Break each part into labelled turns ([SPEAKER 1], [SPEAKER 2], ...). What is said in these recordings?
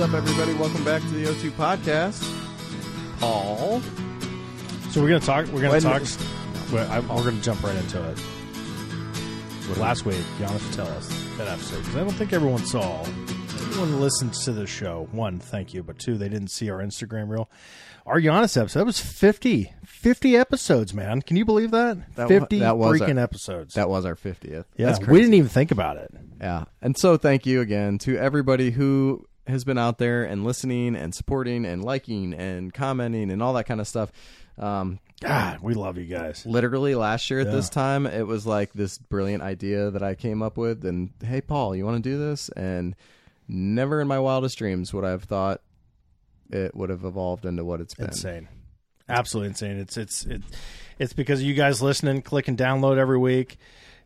[SPEAKER 1] What's up, everybody? Welcome back to the O2 podcast. Paul.
[SPEAKER 2] So we're gonna talk. We're gonna
[SPEAKER 1] When-
[SPEAKER 2] talk. We're, I, we're gonna jump right into it. Last week, Giannis tell us that episode because I don't think everyone saw. Everyone listens to the show. One, thank you, but two, they didn't see our Instagram reel. Our Giannis episode that was 50. 50 episodes, man. Can you believe that?
[SPEAKER 1] That wa-
[SPEAKER 2] Fifty
[SPEAKER 1] that was
[SPEAKER 2] freaking
[SPEAKER 1] our-
[SPEAKER 2] episodes.
[SPEAKER 1] That was our 50th.
[SPEAKER 2] yeah,
[SPEAKER 1] That's
[SPEAKER 2] we
[SPEAKER 1] crazy.
[SPEAKER 2] didn't even think about it.
[SPEAKER 1] Yeah. And so thank you again to everybody who has been out there and listening and supporting and liking and commenting and all that kind of stuff. Um,
[SPEAKER 2] God, we love you guys.
[SPEAKER 1] literally last year at
[SPEAKER 2] Yeah.
[SPEAKER 1] this time, it was like this brilliant idea that I came up with. And hey, Paul, you want to do this? And never in my wildest dreams would I have thought it would have evolved into what it's been.
[SPEAKER 2] insane absolutely insane it's it's it, it's because of you guys listening click and download every week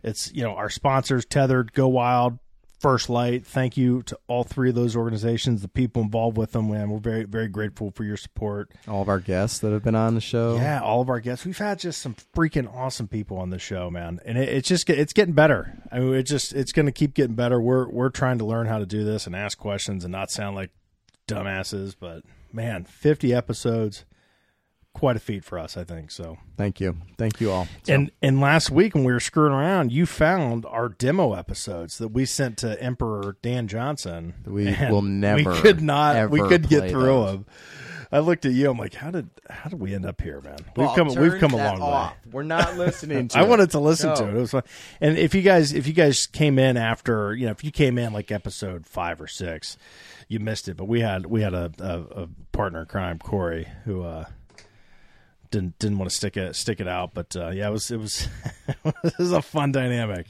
[SPEAKER 2] it's you know our sponsors Tethrd go wild first light. Thank you to all three of those organizations the people involved with them man. We're very very grateful for your support.
[SPEAKER 1] All of our guests that have been on the show.
[SPEAKER 2] yeah all of our guests. We've had just some freaking awesome people on the show man. And it, it's just it's getting better. I mean it just it's going to keep getting better. We're we're trying to learn how to do this and ask questions and not sound like dumbasses but man 50 episodes quite a feat for us i think so
[SPEAKER 1] Thank you. Thank you all. So-
[SPEAKER 2] and and last week when we were screwing around you found our demo episodes that we sent to emperor dan johnson
[SPEAKER 1] We will never,
[SPEAKER 2] we could not we could get through
[SPEAKER 1] those.
[SPEAKER 2] them i looked at you i'm like how did how did we end up here man we've
[SPEAKER 1] Paul,
[SPEAKER 2] come we've come a
[SPEAKER 1] that
[SPEAKER 2] long way.
[SPEAKER 1] We're not listening to
[SPEAKER 2] I
[SPEAKER 1] it.
[SPEAKER 2] wanted to listen
[SPEAKER 1] No.
[SPEAKER 2] to it. It was fun. And if you guys, if you guys came in after, you know, if you came in like episode five or six, you missed it. But we had we had a, a, a partner in crime, Corey, who uh, didn't didn't want to stick it stick it out. But uh, yeah, it was it was it was a fun dynamic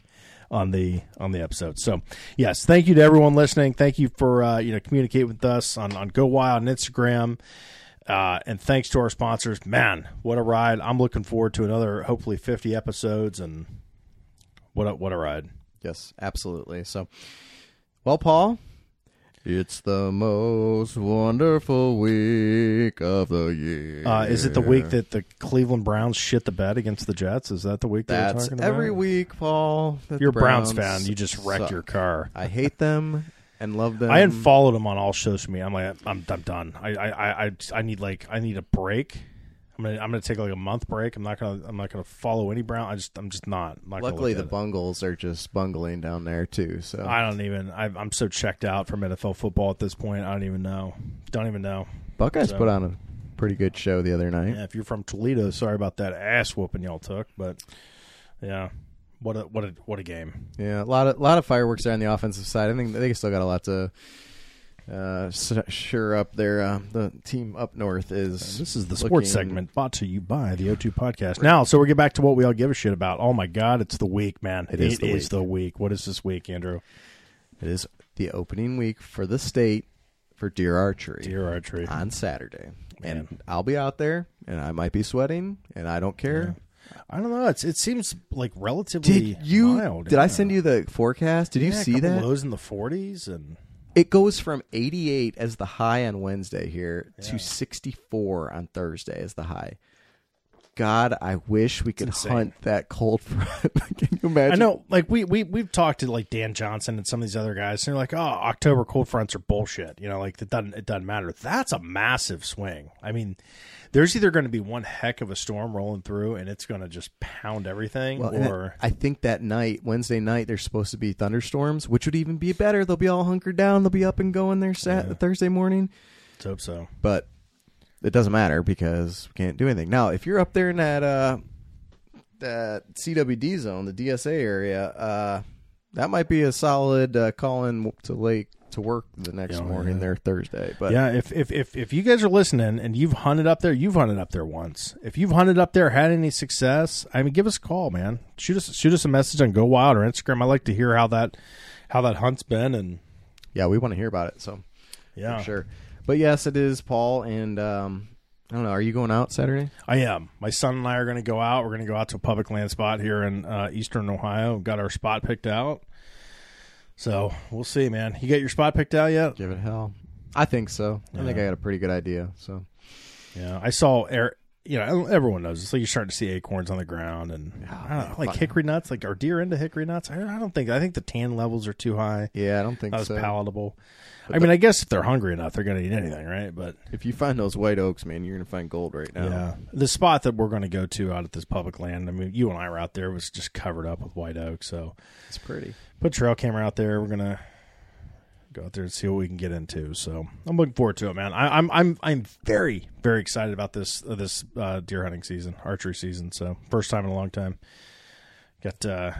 [SPEAKER 2] on the on the episode. So yes, thank you to everyone listening. Thank you for uh, you know communicate with us on on Go Wild on Instagram. Uh, and thanks to our sponsors, man, what a ride! I'm looking forward to another, hopefully, 50 episodes, and what a, what a ride!
[SPEAKER 1] Yes, absolutely. So, well, Paul, it's the most wonderful week of the year.
[SPEAKER 2] Uh, is it the week that the Cleveland Browns shit the bed against the Jets? Is that the week that we're
[SPEAKER 1] That's
[SPEAKER 2] talking about?
[SPEAKER 1] every week, Paul? that
[SPEAKER 2] You're a
[SPEAKER 1] the
[SPEAKER 2] Browns, fan. You just wrecked
[SPEAKER 1] suck.
[SPEAKER 2] your car.
[SPEAKER 1] I hate them and love them.
[SPEAKER 2] I unfollowed them on all social media. I'm like, I'm, I'm done. I, I, I- I need like, I need a break. I'm gonna, I'm gonna take like a month break. I'm not gonna, I'm not gonna follow any Brown. I just, I'm just not. I'm not
[SPEAKER 1] Luckily, the
[SPEAKER 2] it.
[SPEAKER 1] Bungles are just bungling down there too. So
[SPEAKER 2] I don't even. I, I'm so checked out from NFL football at this point. I don't even know. Don't even know.
[SPEAKER 1] Buckeyes
[SPEAKER 2] so-
[SPEAKER 1] put on a pretty good show the other night.
[SPEAKER 2] Yeah, if you're from Toledo, sorry about that ass whooping y'all took, but yeah, what a what a what a game.
[SPEAKER 1] Yeah, a lot of lot of fireworks there on the offensive side. I think they still got a lot to uh, sure up there. Uh, the team up north is.
[SPEAKER 2] This is the
[SPEAKER 1] looking-
[SPEAKER 2] sports segment brought to you by the O2 podcast. Now, so we get back to what we all give a shit about. Oh my god, it's the week, man.
[SPEAKER 1] It is the week.
[SPEAKER 2] the week. What is this week, Andrew?
[SPEAKER 1] It is the opening week for the state for deer archery
[SPEAKER 2] Deer archery.
[SPEAKER 1] on Saturday,
[SPEAKER 2] Man.
[SPEAKER 1] and I'll be out there, and I might be sweating, and I don't care.
[SPEAKER 2] I don't know. It's it seems like relatively
[SPEAKER 1] Did you?
[SPEAKER 2] mild.
[SPEAKER 1] did I
[SPEAKER 2] yeah.
[SPEAKER 1] send you the forecast? Did you
[SPEAKER 2] Yeah, a
[SPEAKER 1] see that?
[SPEAKER 2] Lows in the 40s and
[SPEAKER 1] It goes from 88 as the high on Wednesday here
[SPEAKER 2] Yeah.
[SPEAKER 1] to 64 on Thursday as the high. God, I wish we could hunt that cold front. Can you imagine?
[SPEAKER 2] I know, like we we we've talked to like Dan Johnson and some of these other guys, and they're like, "Oh, October cold fronts are bullshit." You know, like it doesn't it doesn't matter. That's a massive swing. I mean, there's either going to be one heck of a storm rolling through, and it's going to just pound everything,
[SPEAKER 1] Well,
[SPEAKER 2] or
[SPEAKER 1] I think that night, Wednesday night, there's supposed to be thunderstorms, which would even be better. They'll be all hunkered down. They'll be up and going there sat Thursday morning.
[SPEAKER 2] let's hope so.
[SPEAKER 1] But it doesn't matter because we can't do anything. Now, if you're up there in that uh, that CWD zone, the DSA area, uh, that might be a solid uh, call in to lake to work the next
[SPEAKER 2] Yeah,
[SPEAKER 1] morning
[SPEAKER 2] yeah.
[SPEAKER 1] there Thursday. But
[SPEAKER 2] yeah, if, if if if you guys are listening and you've hunted up there, you've hunted up there once. If you've hunted up there, had any success, I mean, give us a call, man. Shoot us shoot us a message on Go Wild or Instagram. I like to hear how that how that hunt's been, and
[SPEAKER 1] yeah, we want to hear about it. So
[SPEAKER 2] yeah,
[SPEAKER 1] for sure. But yes, it is Paul and um, I don't know. Are you going out Saturday?
[SPEAKER 2] I am. My son and I are going to go out. We're going to go out to a public land spot here in uh, eastern Ohio. Got our spot picked out. So we'll see, man. You got your spot picked out yet?
[SPEAKER 1] Give it hell. I think so. I think I got a pretty good idea. So
[SPEAKER 2] Yeah, I saw air. You know, everyone knows it's like you're starting to see acorns on the ground, and I don't know, like hickory nuts. Like are deer into hickory nuts? I, I don't think. I think the tan levels are too high.
[SPEAKER 1] yeah, I don't think
[SPEAKER 2] that's
[SPEAKER 1] so.
[SPEAKER 2] palatable. I mean, I guess if they're hungry enough, they're going to eat anything, right? But
[SPEAKER 1] If you find those white oaks, man, you're gonna find gold right now.
[SPEAKER 2] yeah, the spot that we're going to go to out at this public land. I mean, you and I were out there. Was just covered up with white oak. So
[SPEAKER 1] It's pretty.
[SPEAKER 2] Put trail camera out there. We're gonna go out there and see what we can get into. So I'm looking forward to it, man. I, I'm I'm I'm very very excited about this uh, this uh, deer hunting season, archery season. So first time in a long time. Got uh,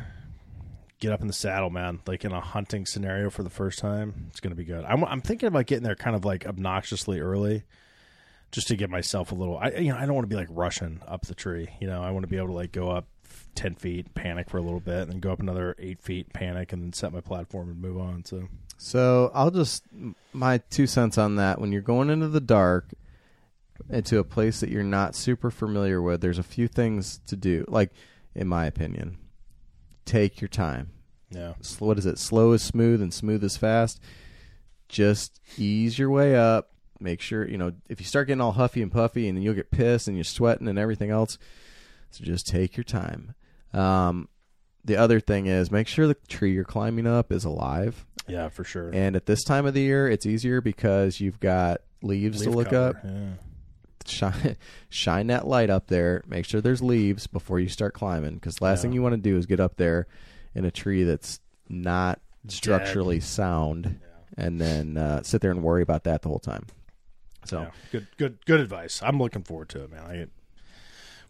[SPEAKER 2] get up in the saddle, man. Like in a hunting scenario for the first time. It's gonna be good. I'm I'm thinking about getting there kind of like obnoxiously early. Just to get myself a little, I you know I don't want to be like rushing up the tree. You know I want to be able to like go up ten feet, panic for a little bit, and then go up another eight feet, panic, and then set my platform and move on. So
[SPEAKER 1] So I'll just my two cents on that. When you're going into the dark into a place that you're not super familiar with, there's a few things to do. Like, in my opinion, take your time.
[SPEAKER 2] yeah,
[SPEAKER 1] S- What is it? Slow is smooth and smooth is fast. Just ease your way up. Make sure you know if you start getting all huffy and puffy, and you'll get pissed and you're sweating and everything else. So just take your time. Um, the other thing is make sure the tree you're climbing up is alive.
[SPEAKER 2] yeah, for sure.
[SPEAKER 1] And at this time of the year, it's easier because you've got leaves to look
[SPEAKER 2] cover,
[SPEAKER 1] up.
[SPEAKER 2] Yeah.
[SPEAKER 1] Shine, shine that light up there. Make sure there's leaves before you start climbing. Because last
[SPEAKER 2] Yeah.
[SPEAKER 1] thing you want to do is get up there in a tree that's not structurally sound, and then uh, sit there and worry about that the whole time. So
[SPEAKER 2] Yeah. good, good, good advice. I'm looking forward to it, man. I,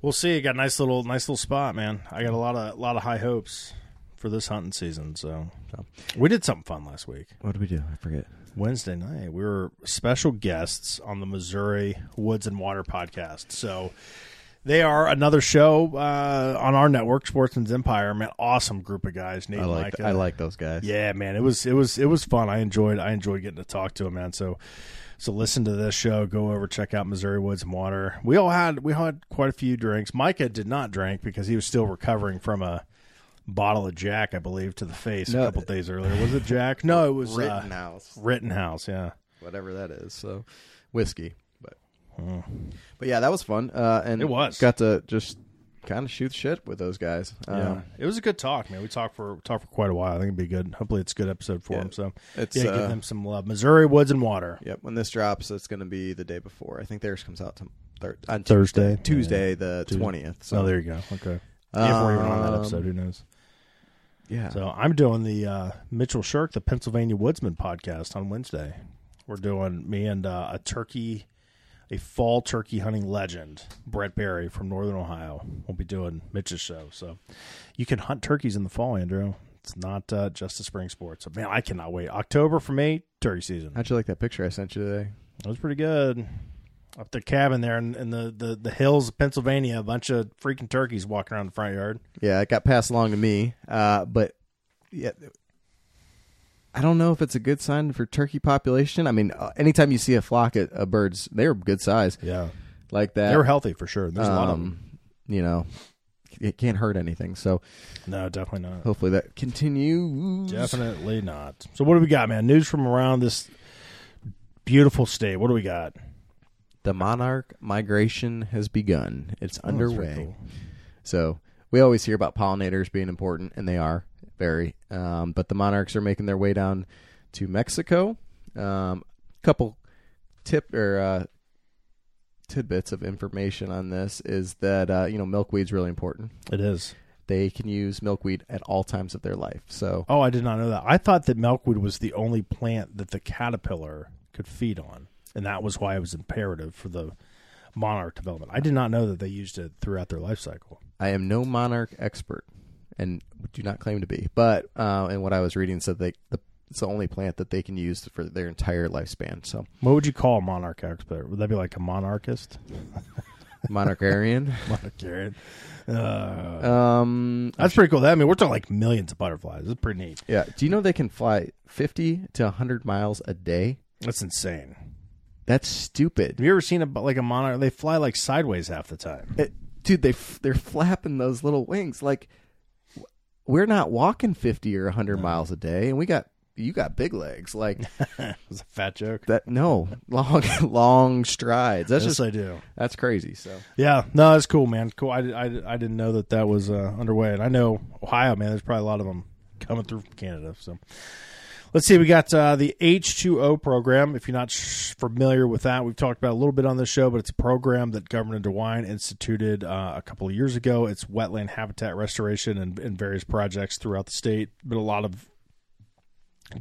[SPEAKER 2] we'll see. Got a nice little, nice little spot, man. I got a lot of, lot of high hopes for this hunting season. So,
[SPEAKER 1] So.
[SPEAKER 2] we did something fun last week.
[SPEAKER 1] what did we do? I forget.
[SPEAKER 2] Wednesday night, we were special guests on the Missouri Woods and Water podcast. So they are another show uh, on our network, Sportsman's Empire. Man, awesome group of guys. Nate
[SPEAKER 1] I like I like those guys.
[SPEAKER 2] Yeah, man, it was it was it was fun. I enjoyed I enjoyed getting to talk to him, man. So so listen to this show. Go over check out Missouri Woods and Water. We all had we had quite a few drinks. Micah did not drink because he was still recovering from a bottle of Jack, I believe, to the face
[SPEAKER 1] No.
[SPEAKER 2] a couple days earlier. Was it Jack? No, it was
[SPEAKER 1] Rittenhouse.
[SPEAKER 2] uh, Rittenhouse. Yeah.
[SPEAKER 1] whatever that is. So whiskey, but but yeah, that was fun. Uh, and
[SPEAKER 2] It was.
[SPEAKER 1] got to just kind of shoot shit with those guys.
[SPEAKER 2] Yeah,
[SPEAKER 1] Um,
[SPEAKER 2] it was a good talk, man. We talked for talked for quite a while. I think it'd be good. Hopefully, it's a good episode for
[SPEAKER 1] Yeah.
[SPEAKER 2] him. So,
[SPEAKER 1] It's,
[SPEAKER 2] yeah,
[SPEAKER 1] uh,
[SPEAKER 2] give them some love. Missouri Woods and Water.
[SPEAKER 1] Yep. When this drops, it's going to be the day before. I think theirs comes out to thir- on
[SPEAKER 2] Thursday.
[SPEAKER 1] Tuesday, the twentieth.
[SPEAKER 2] So
[SPEAKER 1] So
[SPEAKER 2] there you go. Okay. if we're even on that
[SPEAKER 1] Um,
[SPEAKER 2] episode, who knows?
[SPEAKER 1] yeah.
[SPEAKER 2] So I'm doing the uh, Mitchell Shirk, the Pennsylvania Woodsman podcast on Wednesday. We're doing me and uh, a turkey, a fall turkey hunting legend, Brett Berry from Northern Ohio. We'll be doing Mitch's show. So you can hunt turkeys in the fall, Andrew. It's not uh, just a spring sport. So man, I cannot wait. October for me, turkey season.
[SPEAKER 1] How'd you like that picture I sent you today?
[SPEAKER 2] It was pretty good. Up the cabin there in, in the, the, the hills of Pennsylvania, a bunch of freaking turkeys walking around the front yard.
[SPEAKER 1] Yeah, it got passed along to me. Uh, but yeah, I don't know if it's a good sign for turkey population. I mean, uh, anytime you see a flock of, of birds, they're good size
[SPEAKER 2] Yeah.
[SPEAKER 1] like that.
[SPEAKER 2] They're healthy for sure. There's a lot of them.
[SPEAKER 1] um, you know, it can't hurt anything. So
[SPEAKER 2] No, definitely not.
[SPEAKER 1] hopefully that continues.
[SPEAKER 2] Definitely not. So what do we got, man? News from around this beautiful state. What do we got?
[SPEAKER 1] The monarch migration has begun. It's
[SPEAKER 2] Oh,
[SPEAKER 1] underway.
[SPEAKER 2] cool.
[SPEAKER 1] So we always hear about pollinators being important, and they are very. Um, but the monarchs are making their way down to Mexico. Um, couple tip or uh, tidbits of information on this is that uh, you know milkweed's really important.
[SPEAKER 2] It is.
[SPEAKER 1] They can use milkweed at all times of their life. So
[SPEAKER 2] Oh, I did not know that. I thought that milkweed was the only plant that the caterpillar could feed on, and that was why it was imperative for the monarch development. I did not know that they used it throughout their life cycle.
[SPEAKER 1] I am no monarch expert, and do not claim to be. But uh, and what I was reading said they the, it's the only plant that they can use for their entire lifespan. So
[SPEAKER 2] What would you call a monarch expert? Would that be like a monarchist?
[SPEAKER 1] monarcharian.
[SPEAKER 2] Monarcharian. Uh,
[SPEAKER 1] um,
[SPEAKER 2] that's pretty cool. That, I mean, we're talking like millions of butterflies. It's pretty neat.
[SPEAKER 1] yeah. Do you know they can fly fifty to hundred miles a day?
[SPEAKER 2] That's insane.
[SPEAKER 1] That's stupid.
[SPEAKER 2] Have you ever seen a like a monarch? They fly like sideways half the time.
[SPEAKER 1] It- dude, they f- they're flapping those little wings like we're not walking fifty or hundred miles a day, and we got you got big legs like
[SPEAKER 2] It was a fat joke.
[SPEAKER 1] that. No, long long strides. That's
[SPEAKER 2] yes,
[SPEAKER 1] just
[SPEAKER 2] I do.
[SPEAKER 1] that's crazy. So
[SPEAKER 2] Yeah, no, that's cool, man. Cool. I, I, I didn't know that that was uh, underway, and I know Ohio, man. There's probably a lot of them coming through from Canada. So let's see. We got uh, the H2O program. If you're not sh- familiar with that, we've talked about a little bit on this show, but it's a program that Governor DeWine instituted uh, a couple of years ago. It's wetland habitat restoration and, and various projects throughout the state. Been a lot of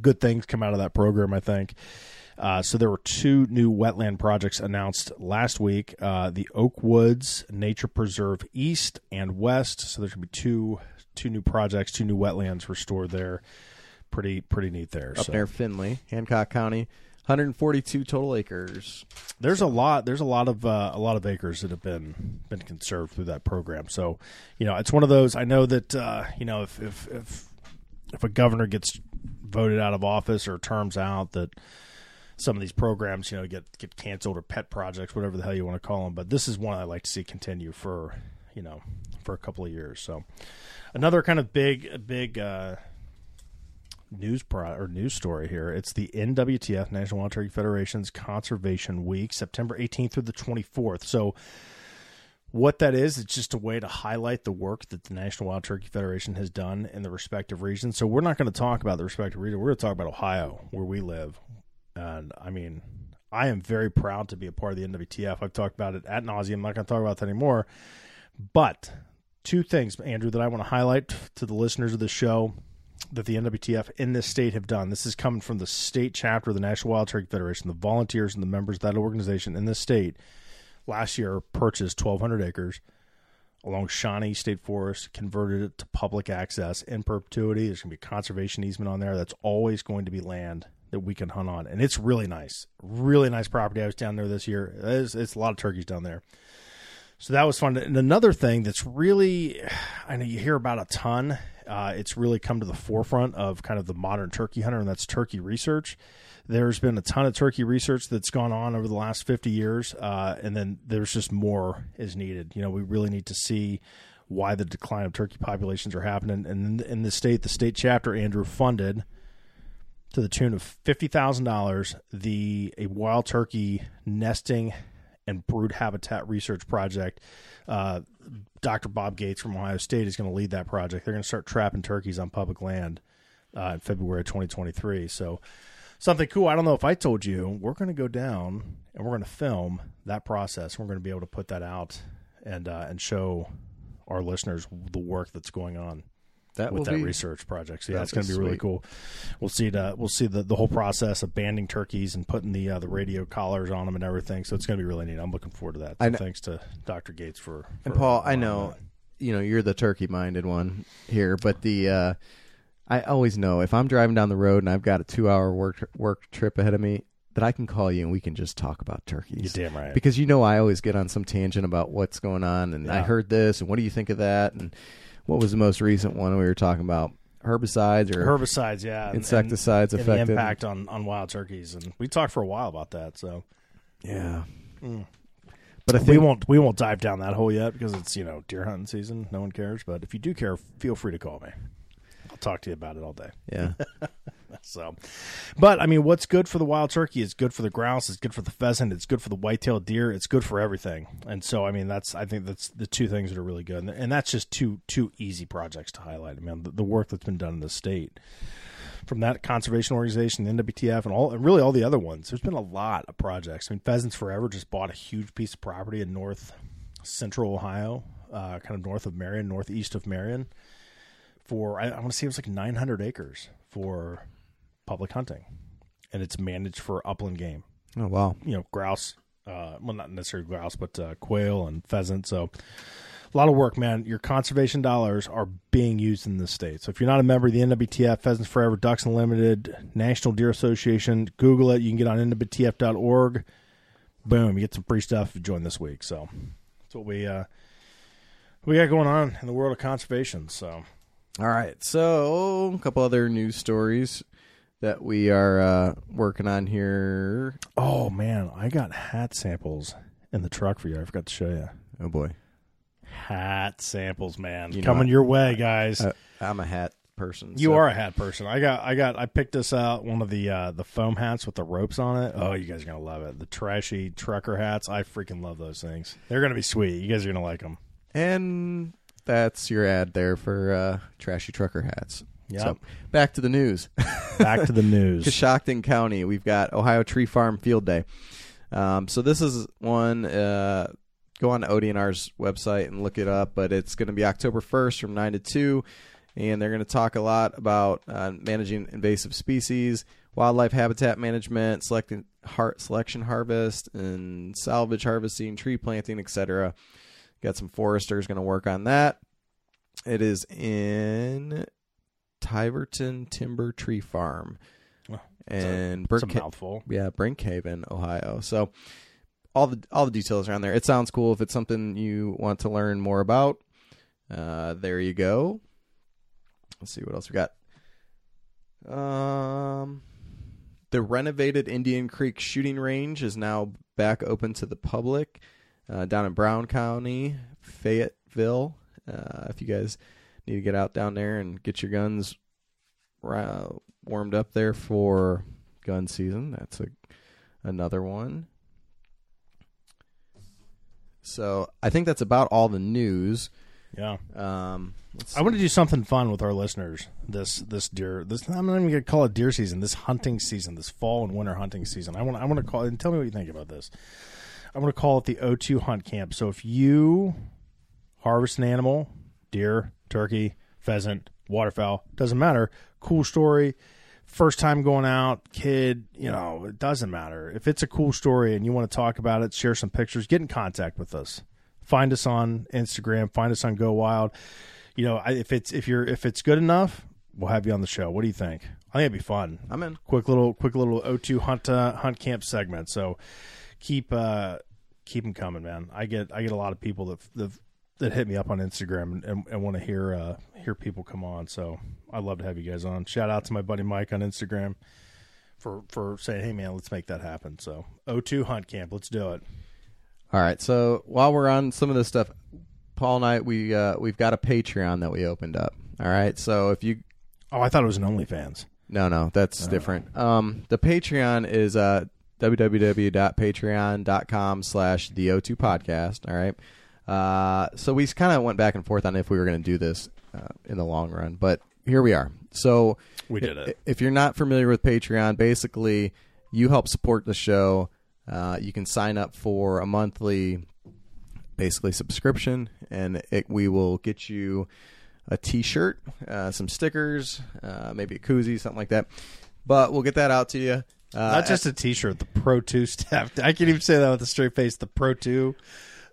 [SPEAKER 2] good things come out of that program, I think. Uh, so there were two new wetland projects announced last week: uh, the Oak Woods Nature Preserve East and West. So there's gonna be two two new projects, two new wetlands restored there. Pretty pretty neat there.
[SPEAKER 1] up
[SPEAKER 2] so
[SPEAKER 1] near Findlay, Hancock County, 142 total acres.
[SPEAKER 2] there's a lot there's a lot of uh, a lot of acres that have been been conserved through that program. So you know it's one of those. I know that uh, you know if if if if a governor gets voted out of office or terms out that some of these programs, you know, get get canceled or pet projects, whatever the hell you want to call them. But this is one I like to see continue for, you know, for a couple of years. So another kind of big big uh, news pro or news story here. It's the NWTF National Wild Turkey Federation's Conservation Week, September 18th through the 24th. So what that is, it's just a way to highlight the work that the National Wild Turkey Federation has done in the respective regions. So we're not going to talk about the respective region. We're going to talk about Ohio, where we live. And I mean, I am very proud to be a part of the NWTF. I've talked about it at nauseum. I'm not going to talk about that anymore. But two things, Andrew, that I want to highlight to the listeners of the show that the NWTF in this state have done. This is coming from the state chapter of the National Wild Turkey Federation. The volunteers and the members of that organization in this state last year purchased 1,200 acres along Shawnee State Forest, converted it to public access in perpetuity. There's going to be conservation easement on there. That's always going to be land that we can hunt on, and it's really nice, really nice property. I was down there this year. It's, it's a lot of turkeys down there. So that was fun. And another thing that's really, I know you hear about a ton. Uh, it's really come to the forefront of kind of the modern turkey hunter, and that's turkey research. There's been a ton of turkey research that's gone on over the last 50 years, uh, and then there's just more is needed. You know, we really need to see why the decline of turkey populations are happening. And in, the state, the state chapter, Andrew, funded to the tune of fifty thousand dollars the a wild turkey nesting and brood habitat research project. Uh, Dr. Bob Gates from Ohio State is going to lead that project. They're going to start trapping turkeys on public land uh, in February 2023. So something cool. I don't know if I told you, we're going to go down and we're going to film that process. We're going to be able to put that out and uh, and show our listeners the work that's going on
[SPEAKER 1] That
[SPEAKER 2] with that
[SPEAKER 1] be
[SPEAKER 2] research project. So yeah, it's going to
[SPEAKER 1] be
[SPEAKER 2] be really cool. We'll see the we'll see the, the whole process of banding turkeys and putting the uh, the radio collars on them and everything. So it's going to be really neat. I'm looking forward to that. So thanks to Dr. Gates for,
[SPEAKER 1] And Paul, I know, you know, you're the turkey minded one here, but the uh I always know if I'm driving down the road and I've got a two hour work work trip ahead of me, that I can call you and we can just talk about turkeys.
[SPEAKER 2] You're damn right.
[SPEAKER 1] Because you know I always get on some tangent about what's going on and I heard this and what do you think of that and what was the most recent one we were talking about? Herbicides or
[SPEAKER 2] Herbicides, yeah,
[SPEAKER 1] insecticides
[SPEAKER 2] and, and the
[SPEAKER 1] affected
[SPEAKER 2] impact on, on wild turkeys, and we talked for a while about that. So
[SPEAKER 1] Yeah.
[SPEAKER 2] Mm.
[SPEAKER 1] But I
[SPEAKER 2] we won't we won't dive down that hole yet because it's you know deer hunting season. No one cares, but if you do care, feel free to call me. Talk to you about it all day.
[SPEAKER 1] Yeah.
[SPEAKER 2] So, but I mean, what's good for the wild turkey is good for the grouse. It's good for the pheasant. It's good for the white-tailed deer. It's good for everything. And so, I mean, that's I think that's the two things that are really good. And, and that's just two two easy projects to highlight. I mean, the, the work that's been done in the state from that conservation organization, the NWTF, and all and really all the other ones. There's been a lot of projects. I mean, Pheasants Forever just bought a huge piece of property in north central Ohio, uh, kind of north of Marion, northeast of Marion, for I, I want to say it was like 900 acres for public hunting, and it's managed for upland game.
[SPEAKER 1] Oh wow.
[SPEAKER 2] You know, grouse. Uh, well, not necessarily grouse, but uh, quail and pheasant. So, a lot of work, man. Your conservation dollars are being used in this state. So, if you're not a member of the NWTF, Pheasants Forever, Ducks Unlimited, National Deer Association, Google it. You can get on NWTF.org. Boom, you get some free stuff if you join this week. So, that's what we uh, we got going on in the world of conservation. So,
[SPEAKER 1] All right. So, a couple other news stories that we are uh, working on here.
[SPEAKER 2] oh man, I got hat samples in the truck for you. I forgot to show you.
[SPEAKER 1] Oh boy.
[SPEAKER 2] Hat samples, man,
[SPEAKER 1] You know
[SPEAKER 2] coming
[SPEAKER 1] I-
[SPEAKER 2] your way, guys.
[SPEAKER 1] Uh, I'm a hat person.
[SPEAKER 2] you
[SPEAKER 1] so-
[SPEAKER 2] are a hat person. I got, I got, I picked this out one of the uh, the foam hats with the ropes on it. Oh, you guys are gonna love it. The trashy trucker hats. I freaking love those things. They're gonna be sweet. You guys are gonna like them.
[SPEAKER 1] And that's your ad there for uh, trashy trucker hats.
[SPEAKER 2] Yep.
[SPEAKER 1] So back to the news.
[SPEAKER 2] Back to the news.
[SPEAKER 1] Coshocton County, we've got Ohio Tree Farm Field Day. Um, so this is one. Uh, go on to ODNR's website and look it up. But it's going to be October 1st from 9 to 2. And they're going to talk a lot about uh, managing invasive species, wildlife habitat management, selecting har- selection harvest, and salvage harvesting, tree planting, etc. Got some foresters going to work on that. It is in Tiverton Timber Tree Farm and
[SPEAKER 2] It's a
[SPEAKER 1] Brookha-
[SPEAKER 2] mouthful.
[SPEAKER 1] yeah, Brinkhaven, Ohio. So all the all the details are on there. It sounds cool. If it's something you want to learn more about, uh, there you go. Let's see what else we got. Um, the renovated Indian Creek Shooting Range is now back open to the public uh, down in Brown County, Fayetteville. Uh, if you guys need to get out down there and get your guns uh, warmed up there for gun season, that's a another one. So I think that's about all the news.
[SPEAKER 2] Yeah.
[SPEAKER 1] Um,
[SPEAKER 2] I want to do something fun with our listeners this this deer this I'm not even gonna call it deer season this hunting season this fall and winter hunting season I want I want to call it and tell me what you think about this I want to call it the O2 hunt camp so if you harvest an animal deer turkey pheasant waterfowl doesn't matter cool story first time going out kid you know it doesn't matter if it's a cool story and you want to talk about it share some pictures get in contact with us find us on Instagram find us on Go Wild you know, if it's if you're if it's good enough, we'll have you on the show. What do you think? I think it'd be fun.
[SPEAKER 1] I'm in.
[SPEAKER 2] Quick little quick little O2 hunt uh, hunt camp segment. So keep uh keep them coming, man. I get I get a lot of people that that, that hit me up on Instagram and, and, want to hear uh hear people come on. So I'd love to have you guys on. Shout out to my buddy Mike on Instagram for for saying, "Hey man, let's make that happen." So O2 hunt camp, let's do it.
[SPEAKER 1] All right. So while we're on some of this stuff, Paul and I we uh, we've got a Patreon that we opened up. All right. So if you
[SPEAKER 2] Oh, I thought it was an OnlyFans.
[SPEAKER 1] no no that's different. Um, the Patreon is uh www.patreon.com slash the O2 podcast. All right. Uh, so we kind of went back and forth on if we were going to do this uh, in the long run, but here we are. So
[SPEAKER 2] We did it.
[SPEAKER 1] If you're not familiar with Patreon, basically you help support the show. Uh, you can sign up for a monthly, basically subscription, and it, we will get you a T-shirt, uh, some stickers, uh, maybe a koozie, something like that. But we'll get that out to you. Uh,
[SPEAKER 2] Not just a T-shirt, the Pro Two staff. I can't even say that with a straight face. The Pro Two,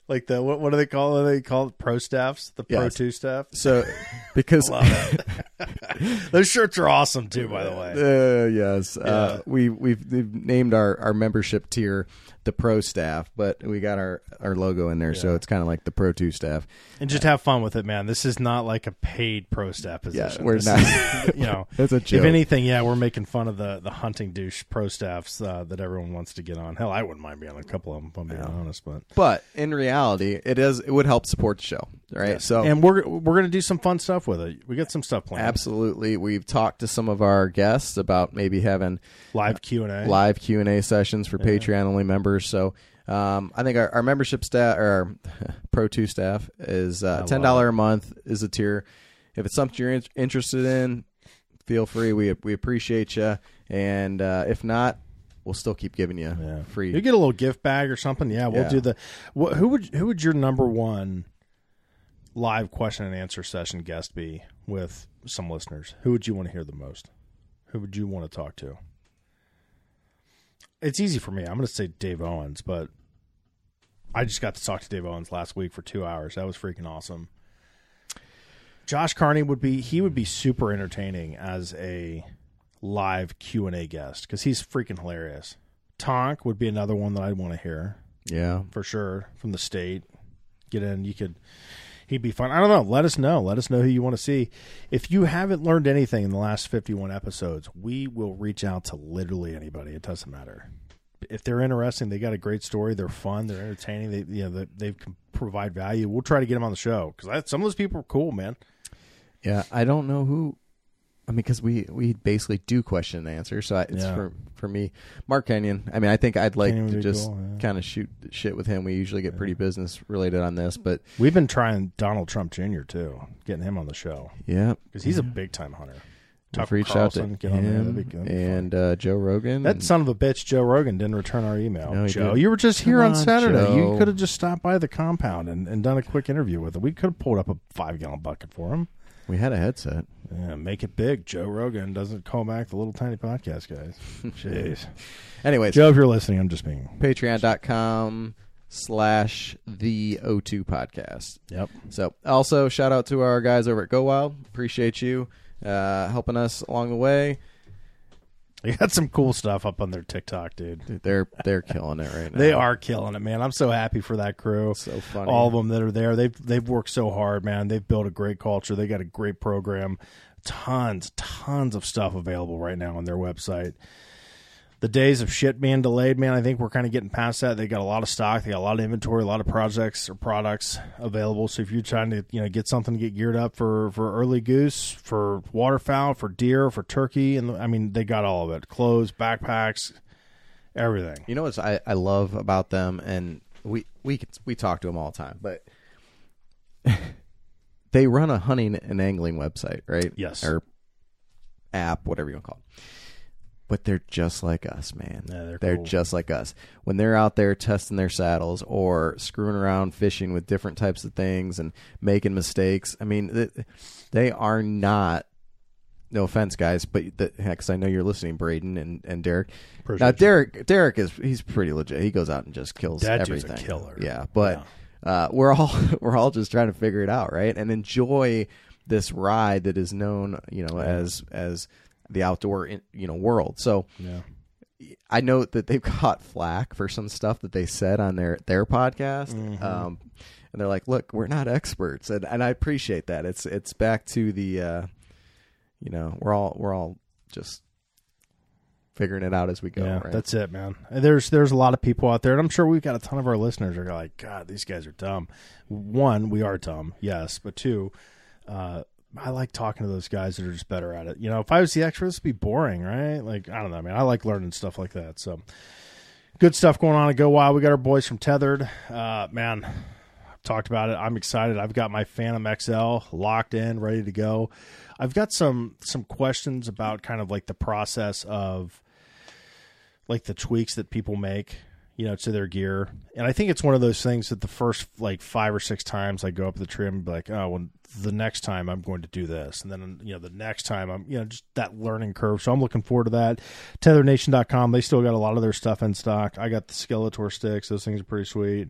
[SPEAKER 2] like the what? What do they call it? They call it Pro staffs. The Pro
[SPEAKER 1] Yes.
[SPEAKER 2] Two staff.
[SPEAKER 1] so because
[SPEAKER 2] Those shirts are awesome too, by the way.
[SPEAKER 1] Uh, yes, uh, we we've, we've named our, our membership tier the pro staff, but we got our, our logo in there, so it's kind of like the pro two staff.
[SPEAKER 2] And just have fun with it, man. This is not like a paid pro staff position.
[SPEAKER 1] we're
[SPEAKER 2] This
[SPEAKER 1] not.
[SPEAKER 2] is, you know,
[SPEAKER 1] That's a joke.
[SPEAKER 2] if anything, yeah, we're making fun of the the hunting douche pro staffs uh, that everyone wants to get on. Hell, I wouldn't mind being on a couple of them. If I'm being honest, but
[SPEAKER 1] But in reality, it is it would help support the show. Right? So
[SPEAKER 2] and we're we're gonna do some fun stuff with it. We got some stuff planned.
[SPEAKER 1] absolutely, we've talked to some of our guests about maybe having
[SPEAKER 2] Live Q and A.
[SPEAKER 1] live Q and A sessions for Patreon only members. So um, I think our, our membership staff or our Pro Two staff is uh, ten dollar a month is a tier. If it's something you're in- interested in, feel free. We we appreciate you, and uh, if not, we'll still keep giving you
[SPEAKER 2] Yeah.
[SPEAKER 1] free.
[SPEAKER 2] You get a little gift bag or something. Yeah, we'll
[SPEAKER 1] Yeah.
[SPEAKER 2] do the. Wh- who would who would your number one live question and answer session guest be with some listeners? Who would you want to hear the most? Who would you want to talk to? It's easy for me. I'm going to say Dave Owens, but I just got to talk to Dave Owens last week for two hours. That was freaking awesome. Josh Carney would be he would be super entertaining as a live Q and A guest because he's freaking hilarious. Tonk would be another one that I'd want to hear
[SPEAKER 1] yeah,
[SPEAKER 2] for sure from the state. Get in, you could. He'd be fun. I don't know. Let us know. Let us know who you want to see. If you haven't learned anything in the last fifty-one episodes, we will reach out to literally anybody. It doesn't matter. If they're interesting, they got a great story. They're fun. They're entertaining. They, you know, they, they can provide value. We'll try to get them on the show because some of those people are cool, man.
[SPEAKER 1] yeah. I don't know who. I mean, because we we basically do question and answer, so I, it's
[SPEAKER 2] Yeah.
[SPEAKER 1] for for me, Mark Kenyon. I mean, I think I'd like
[SPEAKER 2] Kenyon would
[SPEAKER 1] to
[SPEAKER 2] be
[SPEAKER 1] just
[SPEAKER 2] cool, yeah.
[SPEAKER 1] kind of shoot shit with him. We usually get pretty business related on this, but
[SPEAKER 2] We've been trying Donald Trump Jr. too, getting him on the show
[SPEAKER 1] yeah,
[SPEAKER 2] because he's a big time hunter. Tucker
[SPEAKER 1] reached
[SPEAKER 2] Carlson,
[SPEAKER 1] out to
[SPEAKER 2] get on there.
[SPEAKER 1] him
[SPEAKER 2] That'd be good.
[SPEAKER 1] and uh, Joe Rogan.
[SPEAKER 2] That
[SPEAKER 1] and-
[SPEAKER 2] son of a bitch, Joe Rogan, didn't return our email.
[SPEAKER 1] No, he
[SPEAKER 2] Joe,
[SPEAKER 1] didn't.
[SPEAKER 2] you were just here
[SPEAKER 1] Come
[SPEAKER 2] on
[SPEAKER 1] on,
[SPEAKER 2] Saturday. You could have just stopped by the compound and, and done a quick interview with him. We could have pulled up a five gallon bucket for him.
[SPEAKER 1] We had a headset.
[SPEAKER 2] Yeah, make it big. Joe Rogan doesn't call back the little tiny podcast guys. Jeez.
[SPEAKER 1] Anyways,
[SPEAKER 2] Joe, if you're listening, I'm just being.
[SPEAKER 1] patreon.com slash the O2 podcast.
[SPEAKER 2] Yep.
[SPEAKER 1] So also shout out to our guys over at Go Wild. Appreciate you uh, helping us along the way.
[SPEAKER 2] They got some cool stuff up on their TikTok, dude.
[SPEAKER 1] Dude, they're they're killing it right now.
[SPEAKER 2] They are killing it, man. I'm so happy for that crew.
[SPEAKER 1] so funny.
[SPEAKER 2] all of them that are there. They've they've worked so hard, man. They've built a great culture. They got a great program. Tons, tons of stuff available right now on their website. The days of shit being delayed, man. I think we're kind of getting past that. They got a lot of stock. They got a lot of inventory, a lot of projects or products available. So if you're trying to, you know, get something to get geared up for for early goose, for waterfowl, for deer, for turkey, and I mean, they got all of it: clothes, backpacks, everything.
[SPEAKER 1] You know what I, I love about them, and we we we talk to them all the time, but they run a hunting and angling website, right?
[SPEAKER 2] Yes.
[SPEAKER 1] or app, whatever you want to call it. But they're just like us, man.
[SPEAKER 2] Yeah, they're cool.
[SPEAKER 1] just like us. When they're out there testing their saddles or screwing around fishing with different types of things and making mistakes, I mean, they are not. No offense, guys, but because I know you're listening, Braden and, and Derek.
[SPEAKER 2] Appreciate
[SPEAKER 1] now,
[SPEAKER 2] you.
[SPEAKER 1] Derek, Derek is he's pretty legit. He goes out and just kills
[SPEAKER 2] That
[SPEAKER 1] everything.
[SPEAKER 2] killer.
[SPEAKER 1] Yeah, but Uh, we're all we're all just trying to figure it out, right? And enjoy this ride that is known, you know, as as the outdoor, in, you know, world. So
[SPEAKER 2] Yeah.
[SPEAKER 1] I know that they've got flack for some stuff that they said on their their podcast.
[SPEAKER 2] Mm-hmm.
[SPEAKER 1] Um, and they're like, "Look, we're not experts," and and I appreciate that. It's it's back to the, uh, you know, we're all we're all just figuring it out as we go.
[SPEAKER 2] Yeah,
[SPEAKER 1] right?
[SPEAKER 2] that's it, man. There's there's a lot of people out there, and I'm sure we've got a ton of our listeners are like, God, these guys are dumb. One, we are dumb, yes, but two, uh, I like talking to those guys that are just better at it. You know, if I was the expert, this would be boring, right? Like, I don't know, man. I like learning stuff like that. So, good stuff going on at Go Wild. We got our boys from Tethrd. Uh, man, I've talked about it. I'm excited. I've got my Phantom XL locked in, ready to go. I've got some some questions about kind of like the process of like the tweaks that people make, you know, to their gear. And I think it's one of those things that the first like five or six times I go up the and be like, oh, well, the next time I'm going to do this, and then you know the next time I'm, you know, just that learning curve. So I'm looking forward to that. TethrdNation.com, they still got a lot of their stuff in stock. I got the Skeletor sticks; those things are pretty sweet.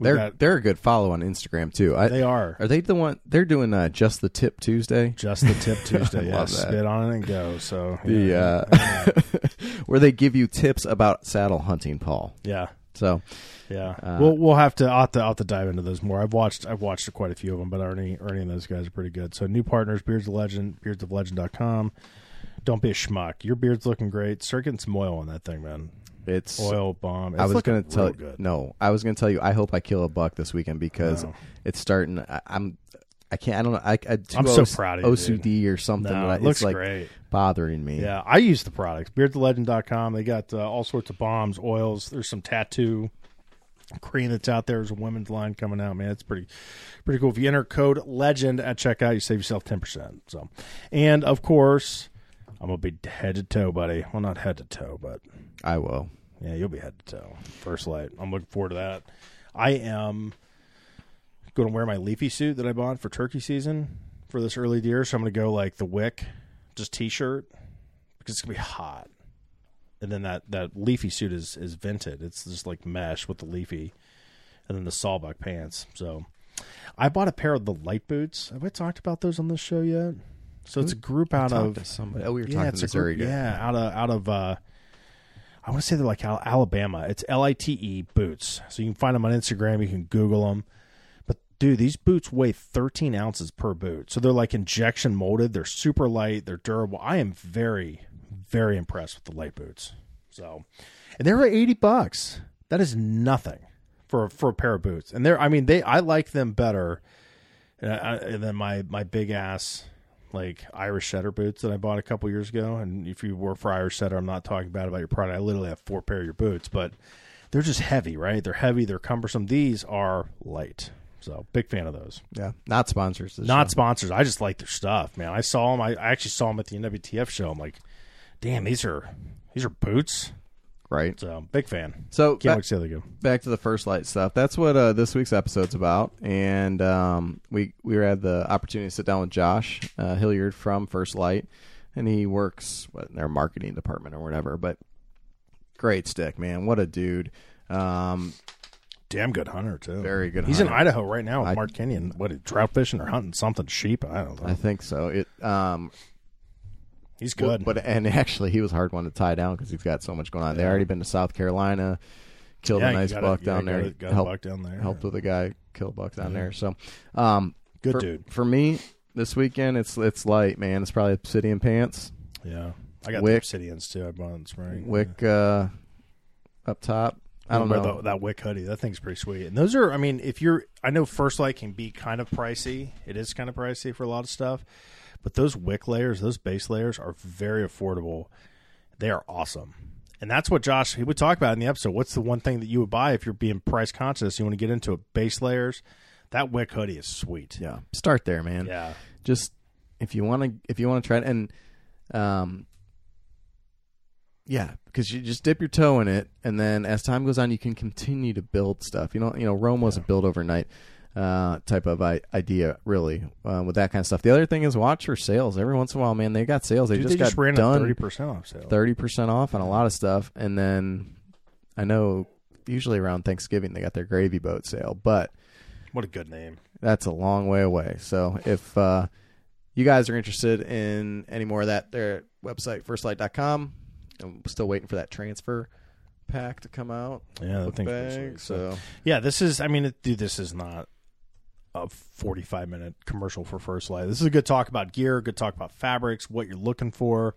[SPEAKER 1] They're they're a good follow on Instagram too. I,
[SPEAKER 2] they are
[SPEAKER 1] Are they the one? They're doing uh, just the tip Tuesday.
[SPEAKER 2] just the tip Tuesday. yeah,
[SPEAKER 1] Love that.
[SPEAKER 2] spit on it and go. So
[SPEAKER 1] The
[SPEAKER 2] yeah,
[SPEAKER 1] uh, where they give you tips about saddle hunting, Paul.
[SPEAKER 2] yeah.
[SPEAKER 1] So
[SPEAKER 2] Yeah,
[SPEAKER 1] Uh,
[SPEAKER 2] we'll we'll have to I'll have to, I'll have to dive into those more. I've watched I've watched quite a few of them, but Ernie Ernie and those guys are pretty good. So new partners, Beards of Legend, beardsoflegend.com. Don't be a schmuck. Your beard's looking great. Start getting some oil on that thing, man.
[SPEAKER 1] It's
[SPEAKER 2] Oil bomb. It's
[SPEAKER 1] I was going to tell
[SPEAKER 2] good.
[SPEAKER 1] no. I was going to tell you. I hope I kill a buck this weekend because it's starting. I, I'm. I can't. I don't know. I, I,
[SPEAKER 2] I'm so proud of you,
[SPEAKER 1] OCD or something.
[SPEAKER 2] No, it looks
[SPEAKER 1] it's like
[SPEAKER 2] great.
[SPEAKER 1] bothering me.
[SPEAKER 2] Yeah, I use the products. BeardsOfLegend.com. They got uh, all sorts of bombs, oils. There's some tattoo cream that's out there. There's a women's line coming out, man. It's pretty pretty cool. If you enter code LEGEND at checkout, you save yourself 10%. So, And, of course, I'm going to be head to toe, buddy. Well, not head to toe, but
[SPEAKER 1] I will.
[SPEAKER 2] Yeah, you'll be head to toe. First light. I'm looking forward to that. I am going to wear my leafy suit that I bought for turkey season for this early deer. So I'm going to go like the wick, just t-shirt because it's going to be hot. And then that, that leafy suit is, is vented. It's just like mesh with the leafy and then the sawbuck pants. So I bought a pair of the light boots. Have I talked about those on this show yet? So it's a group out of
[SPEAKER 1] somebody. Oh, we were
[SPEAKER 2] yeah,
[SPEAKER 1] talking
[SPEAKER 2] it's
[SPEAKER 1] to
[SPEAKER 2] a
[SPEAKER 1] Missouri.
[SPEAKER 2] group,
[SPEAKER 1] guy.
[SPEAKER 2] yeah, out of out of uh, I want to say they're like Alabama. It's L I T E boots. So you can find them on Instagram. You can Google them. But dude, these boots weigh 13 ounces per boot. So they're like injection molded. They're super light. They're durable. I am very, very impressed with the light boots. So, and they're 80 bucks. That is nothing for for a pair of boots. And they're, I mean, they I like them better uh, than my my big ass like Irish setter boots that I bought a couple years ago. And if you work for Irish setter, I'm not talking bad about your product. I literally have four pair of your boots, but they're just heavy, right? They're heavy. They're cumbersome. These are light. So big fan of those.
[SPEAKER 1] Yeah, not sponsors.
[SPEAKER 2] Not
[SPEAKER 1] show.
[SPEAKER 2] sponsors. I just like their stuff, man. I saw them. I, I actually saw them at the NWTF show. I'm like, damn, these are these are boots.
[SPEAKER 1] Right.
[SPEAKER 2] So big fan.
[SPEAKER 1] So
[SPEAKER 2] Can't
[SPEAKER 1] back,
[SPEAKER 2] wait to see how they go.
[SPEAKER 1] back to the first light stuff. That's what uh, this week's episode's about. And um, we we had the opportunity to sit down with Josh uh, Hilliard from First Light, and he works what, in their marketing department or whatever. But great stick, man. What a dude. Um,
[SPEAKER 2] Damn good hunter too.
[SPEAKER 1] Very good
[SPEAKER 2] He's in. Idaho right now with
[SPEAKER 1] I-
[SPEAKER 2] Mark Kenyon. What trout fishing or hunting something sheep? I don't know.
[SPEAKER 1] I think so. It um,
[SPEAKER 2] He's good.
[SPEAKER 1] But and actually, he was a hard one to tie down because he's got so much going on. They already been to South Carolina, killed
[SPEAKER 2] Yeah,
[SPEAKER 1] a nice
[SPEAKER 2] got
[SPEAKER 1] buck
[SPEAKER 2] yeah,
[SPEAKER 1] down
[SPEAKER 2] got
[SPEAKER 1] there.
[SPEAKER 2] a- got
[SPEAKER 1] helped,
[SPEAKER 2] buck down there.
[SPEAKER 1] helped with a guy kill a buck down there. So, um,
[SPEAKER 2] Good
[SPEAKER 1] for,
[SPEAKER 2] dude.
[SPEAKER 1] For me, this weekend it's it's light, man. It's probably Obsidian Pants,
[SPEAKER 2] Yeah, I got
[SPEAKER 1] Wick.
[SPEAKER 2] the Obsidians too. I bought in the spring.
[SPEAKER 1] Wick uh, up top. I don't know.
[SPEAKER 2] the- that Wick hoodie. That thing's pretty sweet. And those are, I mean, if you're, I know First Light can be kind of pricey. It is kind of pricey for a lot of stuff, but those Wick layers, those base layers, are very affordable. They are awesome. And that's what Josh he would talk about in the episode. What's the one thing that you would buy if you're being price conscious? You want to get into it. Base layers. That Wick hoodie is sweet.
[SPEAKER 1] yeah, start there, man.
[SPEAKER 2] Yeah.
[SPEAKER 1] just if you want to if you want to try it and um yeah because you just dip your toe in it and then as time goes on you can continue to build stuff you know you know rome wasn't built overnight uh type of I- idea really uh, with that kind of stuff the other thing is watch for sales every once in a while man they got sales they
[SPEAKER 2] Dude,
[SPEAKER 1] just
[SPEAKER 2] they
[SPEAKER 1] got
[SPEAKER 2] just ran
[SPEAKER 1] done
[SPEAKER 2] thirty percent off sale.
[SPEAKER 1] 30% off on a lot of stuff and then i know usually around thanksgiving they got their gravy boat sale but
[SPEAKER 2] What a good name.
[SPEAKER 1] that's a long way away. So if uh, you guys are interested in any more of that, their website firstlight.com. I'm still waiting for that transfer pack to come out.
[SPEAKER 2] Yeah, that
[SPEAKER 1] with
[SPEAKER 2] thing's pretty
[SPEAKER 1] bag,
[SPEAKER 2] sweet.
[SPEAKER 1] so
[SPEAKER 2] Yeah, this is. I mean, it, dude, this is not a forty-five minute commercial for First Light. This is a good talk about gear, good talk about fabrics, what you're looking for,